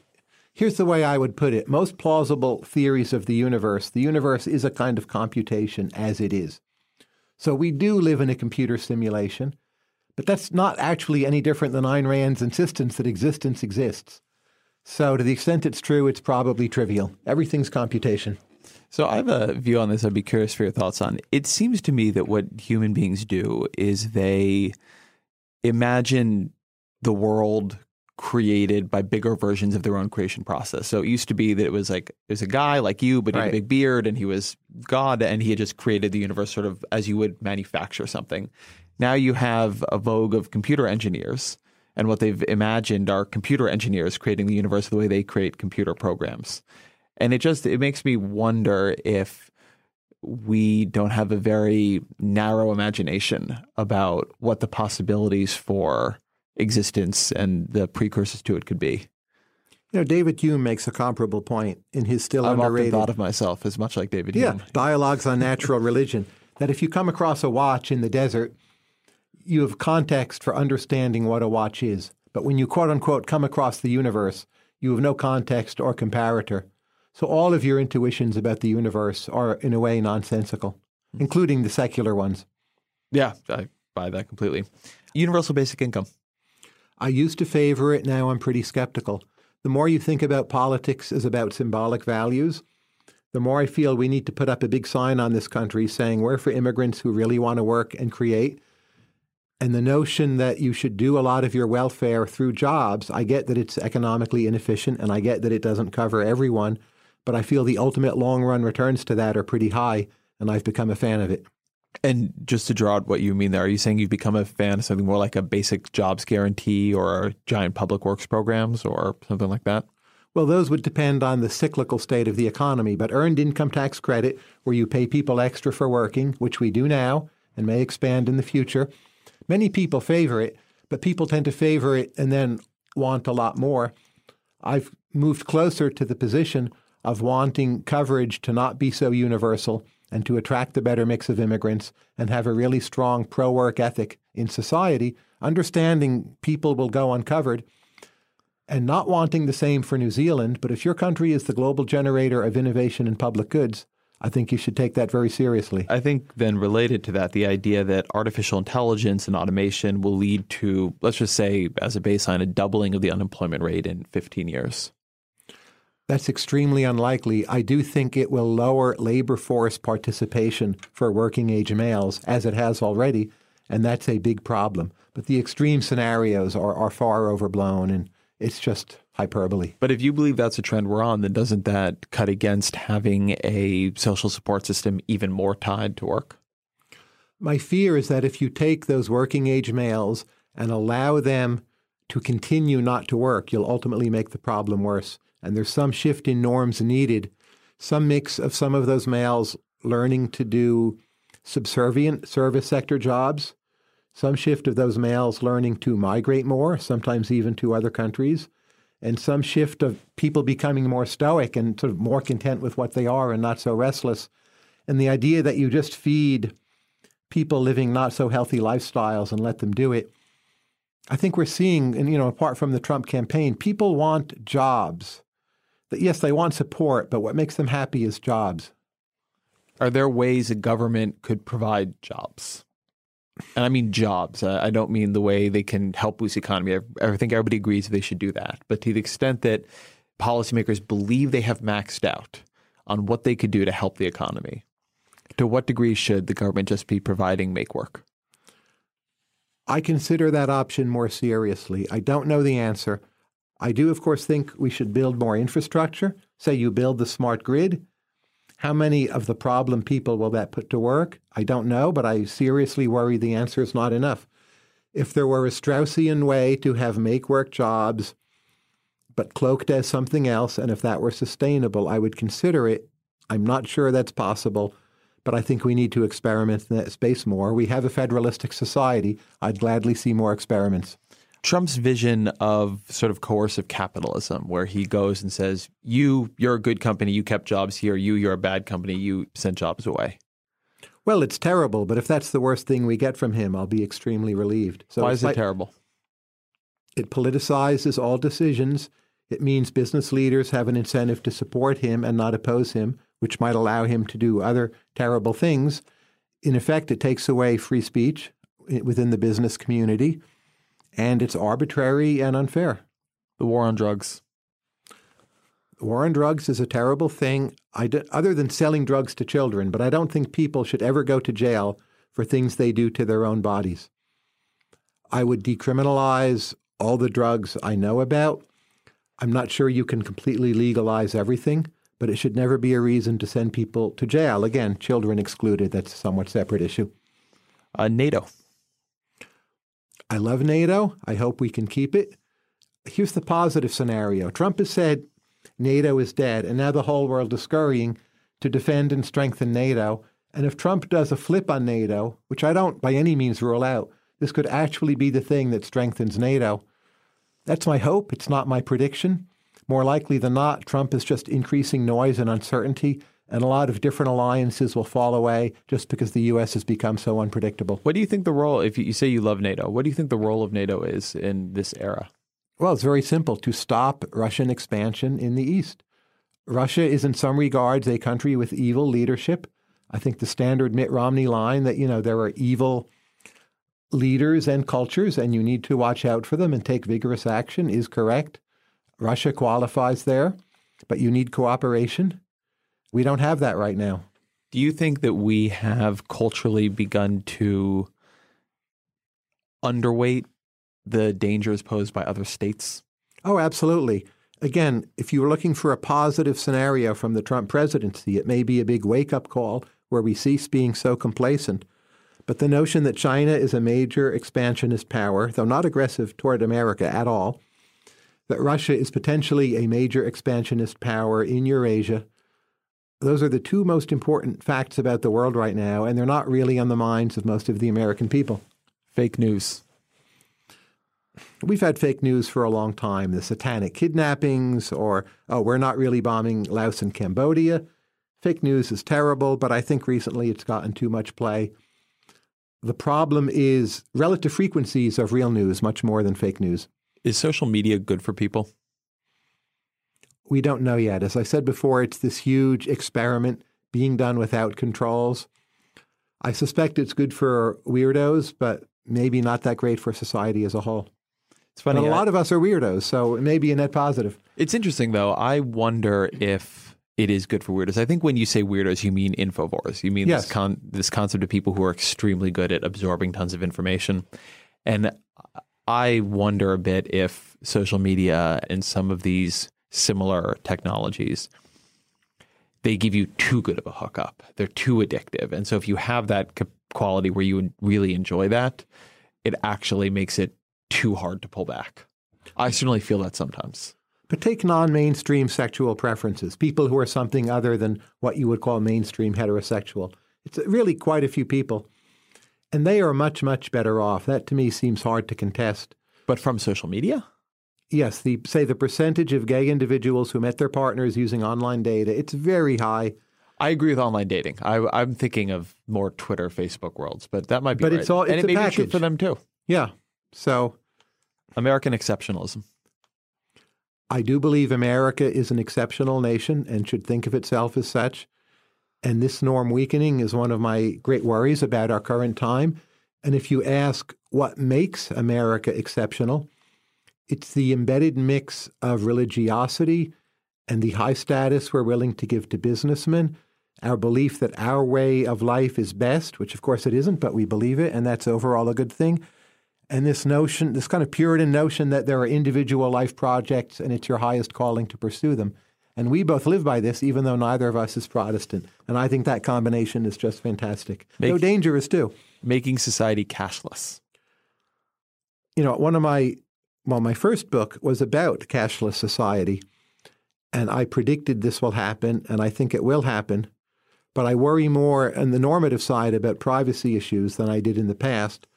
Here's the way I would put it most plausible theories of the universe, the universe is a kind of computation as it is. So we do live in a computer simulation, but that's not actually any different than Ayn Rand's insistence that existence exists. So to the extent it's true, it's probably trivial. Everything's computation. So I have a view on this I'd be curious for your thoughts on. It seems to me that what human beings do is they imagine the world created by bigger versions of their own creation process. So it used to be that it was like it was a guy like you, but he right. had a big beard and he was God and he had just created the universe sort of as you would manufacture something. Now you have a vogue of computer engineers and what they've imagined are computer engineers creating the universe the way they create computer programs. And it just it makes me wonder if we don't have a very narrow imagination about what the possibilities for existence and the precursors to it could be. You know, David Hume makes a comparable point in his still I've underrated. I've often thought of myself as much like David yeah, Hume. Dialogues on Natural [laughs] Religion. That if you come across a watch in the desert, you have context for understanding what a watch is. But when you quote unquote come across the universe, you have no context or comparator. So all of your intuitions about the universe are, in a way, nonsensical, hmm. including the secular ones. Yeah, I buy that completely. Universal basic income. I used to favor it, now I'm pretty skeptical. The more you think about politics as about symbolic values, the more I feel we need to put up a big sign on this country saying we're for immigrants who really want to work and create. And the notion that you should do a lot of your welfare through jobs, I get that it's economically inefficient and I get that it doesn't cover everyone, but I feel the ultimate long run returns to that are pretty high, and I've become a fan of it. And just to draw out what you mean there, are you saying you've become a fan of something more like a basic jobs guarantee or giant public works programs or something like that? Well, those would depend on the cyclical state of the economy, but earned income tax credit, where you pay people extra for working, which we do now and may expand in the future. Many people favor it, but people tend to favor it and then want a lot more. I've moved closer to the position of wanting coverage to not be so universal and to attract the better mix of immigrants and have a really strong pro work ethic in society, understanding people will go uncovered and not wanting the same for New Zealand. But if your country is the global generator of innovation and public goods, I think you should take that very seriously. I think then related to that, the idea that artificial intelligence and automation will lead to, let's just say, as a baseline, a doubling of the unemployment rate in 15 years. That's extremely unlikely. I do think it will lower labor force participation for working age males, as it has already, and that's a big problem. But the extreme scenarios are, are far overblown, and it's just hyperbole. But if you believe that's a trend we're on, then doesn't that cut against having a social support system even more tied to work? My fear is that if you take those working age males and allow them to continue not to work, you'll ultimately make the problem worse. And there's some shift in norms needed, some mix of some of those males learning to do subservient service sector jobs some shift of those males learning to migrate more, sometimes even to other countries, and some shift of people becoming more stoic and sort of more content with what they are and not so restless. And the idea that you just feed people living not so healthy lifestyles and let them do it. I think we're seeing, and you know, apart from the Trump campaign, people want jobs. That yes, they want support, but what makes them happy is jobs. Are there ways a government could provide jobs? and I mean jobs. I don't mean the way they can help boost the economy. I, I think everybody agrees they should do that. But to the extent that policymakers believe they have maxed out on what they could do to help the economy, to what degree should the government just be providing make work? I consider that option more seriously. I don't know the answer. I do, of course, think we should build more infrastructure. Say you build the smart grid, how many of the problem people will that put to work? I don't know, but I seriously worry the answer is not enough. If there were a Straussian way to have make work jobs, but cloaked as something else, and if that were sustainable, I would consider it. I'm not sure that's possible, but I think we need to experiment in that space more. We have a federalistic society. I'd gladly see more experiments. Trump's vision of sort of coercive capitalism, where he goes and says, "You, you're a good company. You kept jobs here. You, you're a bad company. You sent jobs away." Well, it's terrible, but if that's the worst thing we get from him, I'll be extremely relieved. So Why is it terrible? It politicizes all decisions. It means business leaders have an incentive to support him and not oppose him, which might allow him to do other terrible things. In effect, it takes away free speech eh, within the business community and it's arbitrary and unfair. The war on drugs. The war on drugs is a terrible thing, do, other than selling drugs to children, but I don't think people should ever go to jail for things they do to their own bodies. I would decriminalize all the drugs I know about. I'm not sure you can completely legalize everything, but it should never be a reason to send people to jail. Again, children excluded. That's a somewhat separate issue. Uh, NATO. I love NATO. I hope we can keep it. Here's the positive scenario Trump has said NATO is dead, and now the whole world is scurrying to defend and strengthen NATO. And if Trump does a flip on NATO, which I don't by any means rule out, this could actually be the thing that strengthens NATO. That's my hope. It's not my prediction. More likely than not, Trump is just increasing noise and uncertainty and a lot of different alliances will fall away just because the U.S. has become so unpredictable. What do you think the role, if you say you love NATO, what do you think the role of NATO is in this era? Well, it's very simple to stop Russian expansion in the East. Russia is, in some regards, a country with evil leadership. I think the standard Mitt Romney line that, you know, there are evil leaders and cultures, and you need to watch out for them and take vigorous action, is correct. Russia qualifies there, but you need cooperation. We don't have that right now. Do you think that we have culturally begun to underweight the dangers posed by other states? Oh, absolutely. Again, if you were looking for a positive scenario from the Trump presidency, it may be a big wake up call where we cease being so complacent. But the notion that China is a major expansionist power, though not aggressive toward America at all, that Russia is potentially a major expansionist power in Eurasia, those are the two most important facts about the world right now, and they're not really on the minds of most of the American people. Fake news. We've had fake news for a long time the satanic kidnappings, or, oh, we're not really bombing Laos and Cambodia. Fake news is terrible, but I think recently it's gotten too much play. The problem is relative frequencies of real news much more than fake news. Is social media good for people? We don't know yet. As I said before, it's this huge experiment being done without controls. I suspect it's good for weirdos, but maybe not that great for society as a whole. It's funny. But a I- lot of us are weirdos, so it may be a net positive. It's interesting though. I wonder if it is good for weirdos. I think when you say weirdos, you mean infovores. You mean Yes. this con- this concept of people who are extremely good at absorbing tons of information. And I wonder a bit if social media and some of these similar technologies they give you too good of a hookup. They're too addictive. And so if you have that quality where you really enjoy that, it actually makes it too hard to pull back. I certainly feel that sometimes. But take non mainstream sexual preferences, people who are something other than what you would call mainstream heterosexual. It's really quite a few people. And they are much, much better off. That to me seems hard to contest. But from social media? Yes, the say the percentage of gay individuals who met their partners using online data, it's very high. I agree with online dating. I, I'm thinking of more Twitter, Facebook worlds, but that might be But right. it's all- and it's it a may be true for them too. Yeah. So American exceptionalism. I do believe America is an exceptional nation and should think of itself as such. And this norm weakening is one of my great worries about our current time. And if you ask what makes America exceptional, it's the embedded mix of religiosity and the high status we're willing to give to businessmen, our belief that our way of life is best, which of course it isn't, but we believe it, and that's overall a good thing. And this notion, this kind of Puritan notion that there are individual life projects and it's your highest calling to pursue them. And we both live by this, even though neither of us is Protestant. And I think that combination is just fantastic. Make- dangerous too. Making society cashless. You know, one of my, well, my first book was about cashless society. And I predicted this will happen, and I think it will happen. But I worry more on the normative side about privacy issues than I did in the past.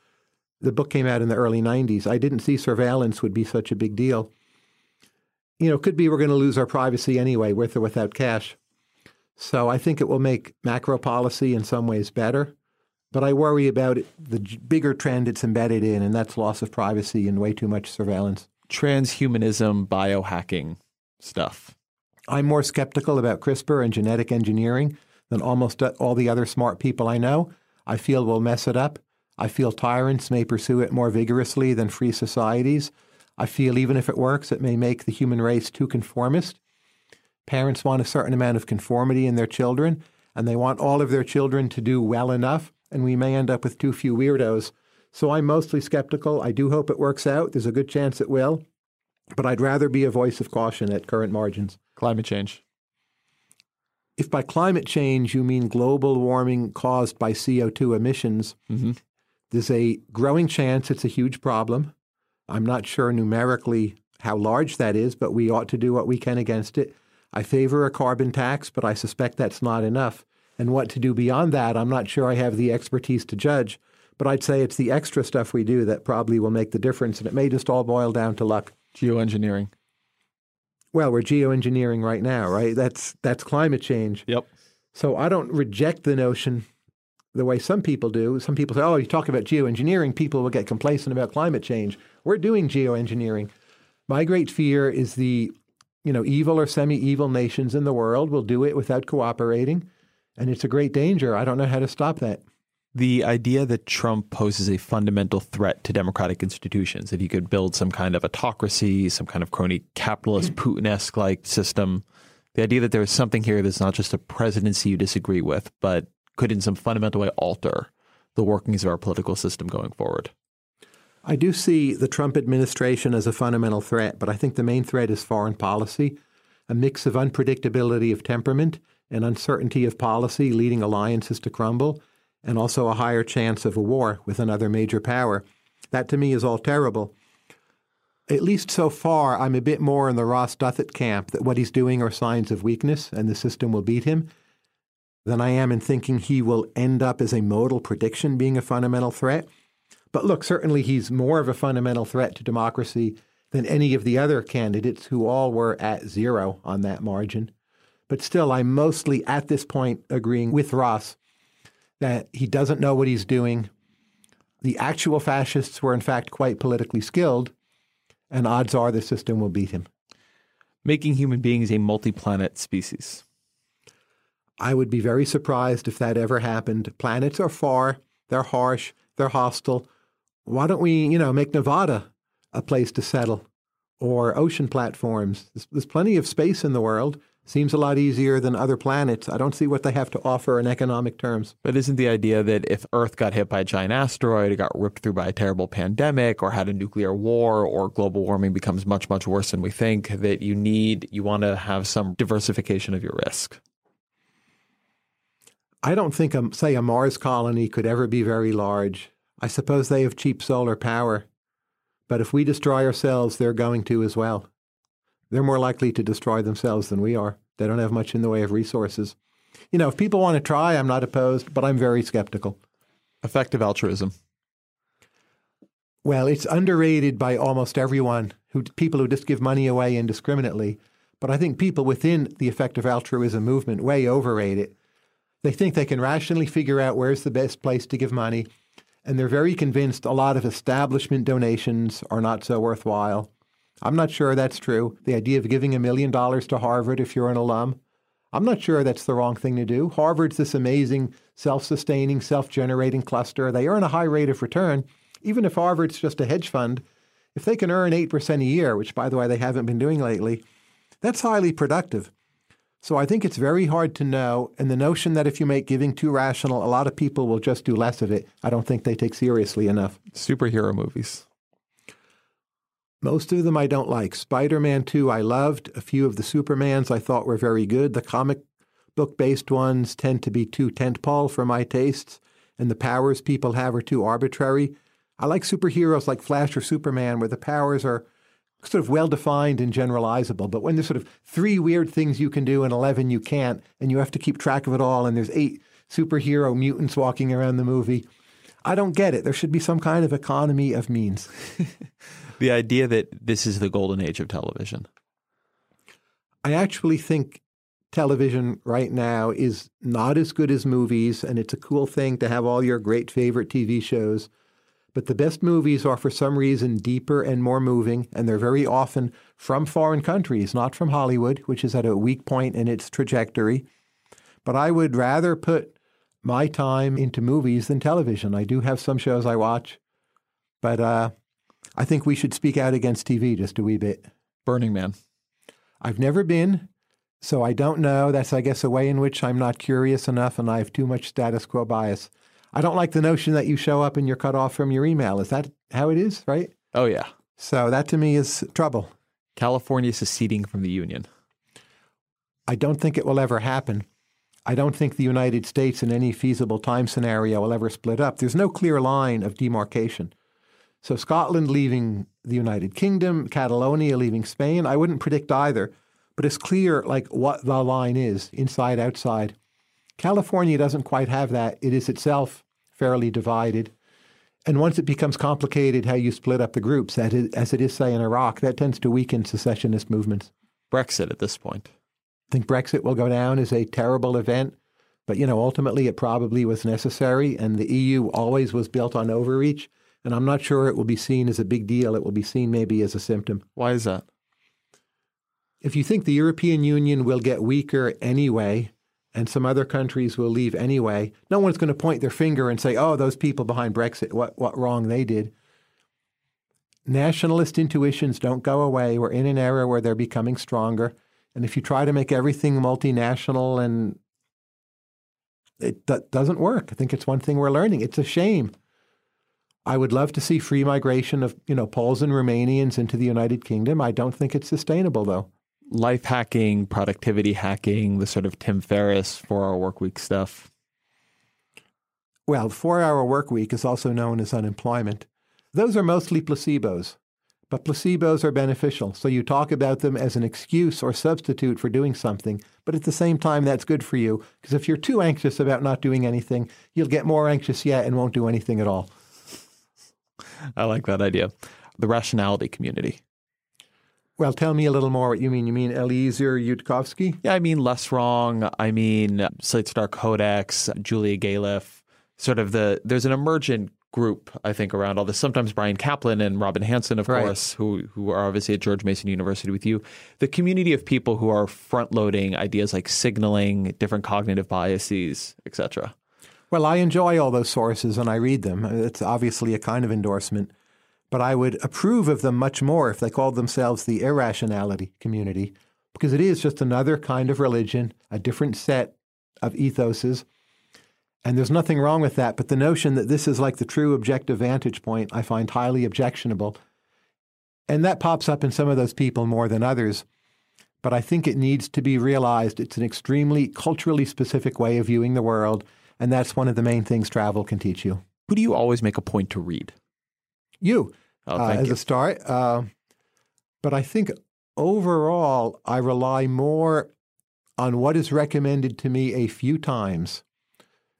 The book came out in the early 90s. I didn't see surveillance would be such a big deal. You know, it could be we're going to lose our privacy anyway, with or without cash. So I think it will make macro policy in some ways better. But I worry about it, the bigger trend it's embedded in, and that's loss of privacy and way too much surveillance. Transhumanism, biohacking stuff. I'm more skeptical about CRISPR and genetic engineering than almost uh, all the other smart people I know. I feel we'll mess it up. I feel tyrants may pursue it more vigorously than free societies. I feel even if it works, it may make the human race too conformist. Parents want a certain amount of conformity in their children, and they want all of their children to do well enough, and we may end up with too few weirdos. So I'm mostly skeptical. I do hope it works out. There's a good chance it will, but I'd rather be a voice of caution at current margins. Climate change. If by climate change you mean global warming caused by CO2 emissions, Mhm. there's a growing chance it's a huge problem. I'm not sure numerically how large that is, but we ought to do what we can against it. I favor a carbon tax, but I suspect that's not enough. And what to do beyond that, I'm not sure I have the expertise to judge. But I'd say it's the extra stuff we do that probably will make the difference. And it may just all boil down to luck. Geoengineering. Well, we're geoengineering right now, right? That's that's climate change. Yep. So I don't reject the notion the way some people do. Some people say, oh, you talk about geoengineering, people will get complacent about climate change. We're doing geoengineering. My great fear is the, you know, evil or semi-evil nations in the world will do it without cooperating. And it's a great danger. I don't know how to stop that. The idea that Trump poses a fundamental threat to democratic institutions, if he could build some kind of autocracy, some kind of crony capitalist [clears throat] Putin esque like system, the idea that there is something here that's not just a presidency you disagree with, but could in some fundamental way alter the workings of our political system going forward. I do see the Trump administration as a fundamental threat, but I think the main threat is foreign policy, a mix of unpredictability of temperament and uncertainty of policy leading alliances to crumble, and also a higher chance of a war with another major power. That to me is all terrible. At least so far, I'm a bit more in the Ross Douthat camp that what he's doing are signs of weakness and the system will beat him than I am in thinking he will end up as a modal prediction being a fundamental threat. But look, certainly he's more of a fundamental threat to democracy than any of the other candidates who all were at zero on that margin. But still, I'm mostly at this point agreeing with Ross that he doesn't know what he's doing. The actual fascists were, in fact, quite politically skilled, and odds are the system will beat him. Making human beings a multi planet species. I would be very surprised if that ever happened. Planets are far, they're harsh, they're hostile. Why don't we, you know, make Nevada a place to settle or ocean platforms? There's, there's plenty of space in the world. Seems a lot easier than other planets. I don't see what they have to offer in economic terms. But isn't the idea that if Earth got hit by a giant asteroid, it got ripped through by a terrible pandemic, or had a nuclear war, or global warming becomes much, much worse than we think, that you need, you want to have some diversification of your risk? I don't think, a, say, a Mars colony could ever be very large. I suppose they have cheap solar power. But if we destroy ourselves, they're going to as well. They're more likely to destroy themselves than we are. They don't have much in the way of resources. You know, if people want to try, I'm not opposed, but I'm very skeptical. Effective altruism. Well, it's underrated by almost everyone, who people who just give money away indiscriminately. But I think people within the effective altruism movement way overrate it. They think they can rationally figure out where's the best place to give money, and they're very convinced a lot of establishment donations are not so worthwhile. I'm not sure that's true. The idea of giving a million dollars to Harvard if you're an alum, I'm not sure that's the wrong thing to do. Harvard's this amazing, self sustaining, self generating cluster. They earn a high rate of return. Even if Harvard's just a hedge fund, if they can earn 8% a year, which by the way they haven't been doing lately, that's highly productive. So I think it's very hard to know. And the notion that if you make giving too rational, a lot of people will just do less of it, I don't think they take seriously enough. Superhero movies. Most of them I don't like. Spider Man 2, I loved. A few of the Supermans I thought were very good. The comic book based ones tend to be too tentpole for my tastes, and the powers people have are too arbitrary. I like superheroes like Flash or Superman, where the powers are sort of well defined and generalizable. But when there's sort of three weird things you can do and 11 you can't, and you have to keep track of it all, and there's eight superhero mutants walking around the movie, I don't get it. There should be some kind of economy of means. [laughs] the idea that this is the golden age of television. I actually think television right now is not as good as movies, and it's a cool thing to have all your great favorite TV shows. But the best movies are, for some reason, deeper and more moving, and they're very often from foreign countries, not from Hollywood, which is at a weak point in its trajectory. But I would rather put my time into movies than television. I do have some shows I watch, but uh, I think we should speak out against TV just a wee bit. Burning Man. I've never been, so I don't know. That's, I guess, a way in which I'm not curious enough and I have too much status quo bias. I don't like the notion that you show up and you're cut off from your email. Is that how it is, right? Oh, yeah. So that to me is trouble. California seceding from the Union. I don't think it will ever happen. I don't think the United States in any feasible time scenario will ever split up. There's no clear line of demarcation. So Scotland leaving the United Kingdom, Catalonia leaving Spain, I wouldn't predict either, but it's clear like what the line is, inside outside. California doesn't quite have that. It is itself fairly divided. And once it becomes complicated how you split up the groups, as it is, say, in Iraq, that tends to weaken secessionist movements. Brexit at this point. I think Brexit will go down as a terrible event, but you know, ultimately it probably was necessary, and the EU always was built on overreach. And I'm not sure it will be seen as a big deal. It will be seen maybe as a symptom. Why is that? If you think the European Union will get weaker anyway, and some other countries will leave anyway. No one's going to point their finger and say, "Oh, those people behind Brexit, what what wrong they did." Nationalist intuitions don't go away. We're in an era where they're becoming stronger, and if you try to make everything multinational and it doesn't work. I think it's one thing we're learning. It's a shame. I would love to see free migration of, you know, Poles and Romanians into the United Kingdom. I don't think it's sustainable though. Life hacking, productivity hacking, the sort of Tim Ferriss four hour work week stuff. Well, four hour work week is also known as unemployment. Those are mostly placebos, but placebos are beneficial. So you talk about them as an excuse or substitute for doing something, but at the same time, that's good for you because if you're too anxious about not doing anything, you'll get more anxious yet and won't do anything at all. [laughs] I like that idea. The rationality community. Well, tell me a little more what you mean. You mean Eliezer Yudkowsky? Yeah, I mean Less Wrong. I mean Slate Star Codex, Julia Galef. Sort of the there's an emergent group, I think, around all this. Sometimes Bryan Caplan and Robin Hanson, of Right. course, who who are obviously at George Mason University with you. The community of people who are front loading ideas like signaling, different cognitive biases, etc. Well, I enjoy all those sources and I read them. It's obviously a kind of endorsement, but I would approve of them much more if they called themselves the irrationality community, because it is just another kind of religion, a different set of ethoses. And there's nothing wrong with that. But the notion that this is like the true objective vantage point, I find highly objectionable. And that pops up in some of those people more than others. But I think it needs to be realized it's an extremely culturally specific way of viewing the world. And that's one of the main things travel can teach you. Who do you always make a point to read? You, Oh, uh, as you. a start. Uh, but I think overall, I rely more on what is recommended to me a few times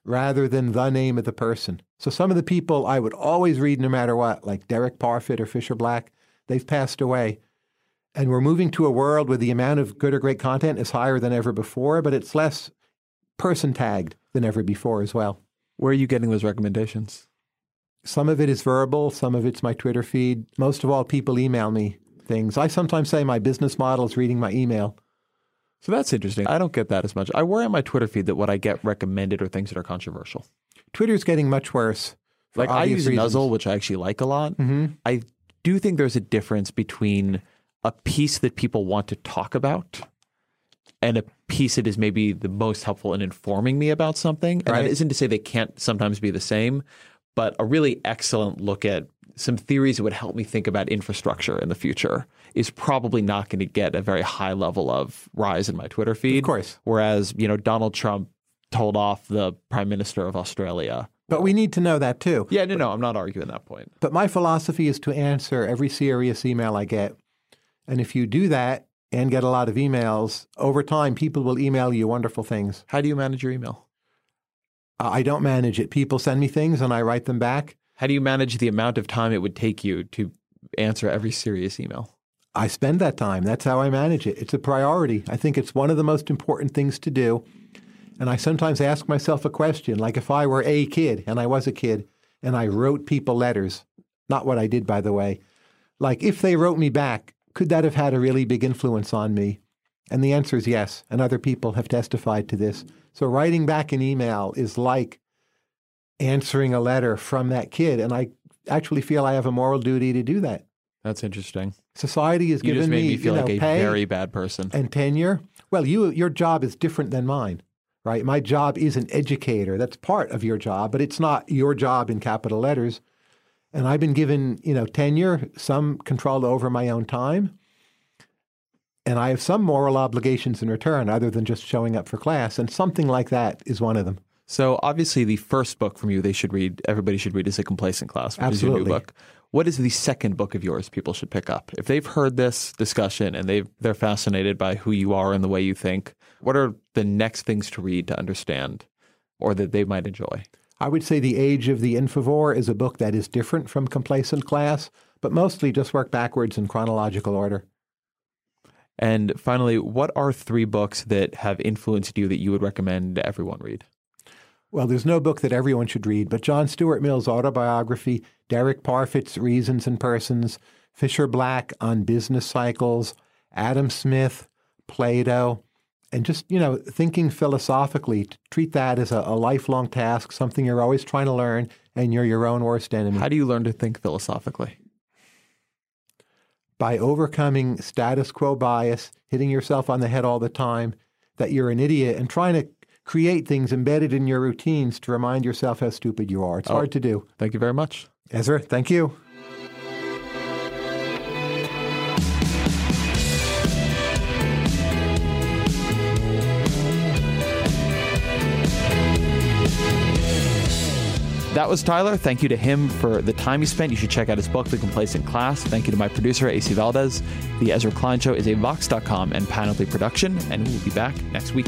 rather than the name of the person. So some of the people I would always read no matter what, like Derek Parfit or Fisher Black, they've passed away. And we're moving to a world where the amount of good or great content is higher than ever before, but it's less person tagged than ever before as well. Where are you getting those recommendations? Some of it is verbal, some of it's my Twitter feed. Most of all, people email me things. I sometimes say my business model is reading my email. So that's interesting. I don't get that as much. I worry on my Twitter feed that what I get recommended are things that are controversial. Twitter's getting much worse. Like I use reasons. Nuzzle, which I actually like a lot. hmm I do think there's a difference between a piece that people want to talk about and a piece that is maybe the most helpful in informing me about something. And Right. that isn't to say they can't sometimes be the same, but a really excellent look at some theories that would help me think about infrastructure in the future is probably not going to get a very high level of rise in my Twitter feed. Of course. Whereas, you know, Donald Trump told off the Prime Minister of Australia. But we need to know that too. Yeah, no, no, I'm not arguing that point. But my philosophy is to answer every serious email I get. And if you do that and get a lot of emails, over time, people will email you wonderful things. How do you manage your email? Uh, I don't manage it. People send me things and I write them back. How do you manage the amount of time it would take you to answer every serious email? I spend that time. That's how I manage it. It's a priority. I think it's one of the most important things to do. And I sometimes ask myself a question like if I were a kid and I was a kid and I wrote people letters, not what I did, by the way, like if they wrote me back, could that have had a really big influence on me? And the answer is yes. And other people have testified to this. So writing back an email is like answering a letter from that kid. And I actually feel I have a moral duty to do that. That's interesting. Society has You given just made me, me feel you like a very bad person. and tenure. Well, you your job is different than mine, right? My job is an educator. That's part of your job, but it's not your job in capital letters. And I've been given, you know, tenure, some control over my own time. And I have some moral obligations in return other than just showing up for class. And something like that is one of them. So obviously, the first book from you they should read, everybody should read, is A Complacent Class, which is your new Absolutely. book. What is the second book of yours people should pick up? If they've heard this discussion and they they're fascinated by who you are and the way you think, what are the next things to read to understand or that they might enjoy? I would say The Age of the Infovore is a book that is different from Complacent Class, but mostly just work backwards in chronological order. And finally, what are three books that have influenced you that you would recommend everyone read? Well, there's no book that everyone should read, but John Stuart Mill's autobiography, Derek Parfit's Reasons and Persons, Fisher Black on business cycles, Adam Smith, Plato, and just, you know, thinking philosophically, treat that as a, a lifelong task, something you're always trying to learn, and you're your own worst enemy. How do you learn to think philosophically? By overcoming status quo bias, hitting yourself on the head all the time, that you're an idiot, and trying to create things embedded in your routines to remind yourself how stupid you are. It's Oh. hard to do. Thank you very much. Ezra, thank you. That was Tyler. Thank you to him for the time he spent. You should check out his book, The Complacent Class. Thank you to my producer, AC Valdez. The Ezra Klein Show is a Vox.com and Panoply production, and we'll be back next week.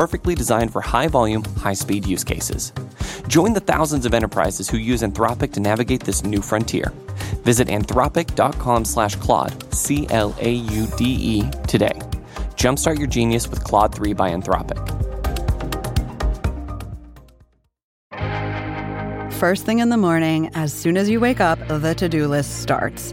perfectly designed for high volume, high speed use cases. Join the thousands of enterprises who use Anthropic to navigate this new frontier. Visit anthropic.com slash Claude, C L A U D E, today. Jumpstart your genius with Claude 3 by Anthropic. First thing in the morning, as soon as you wake up, the to do list starts.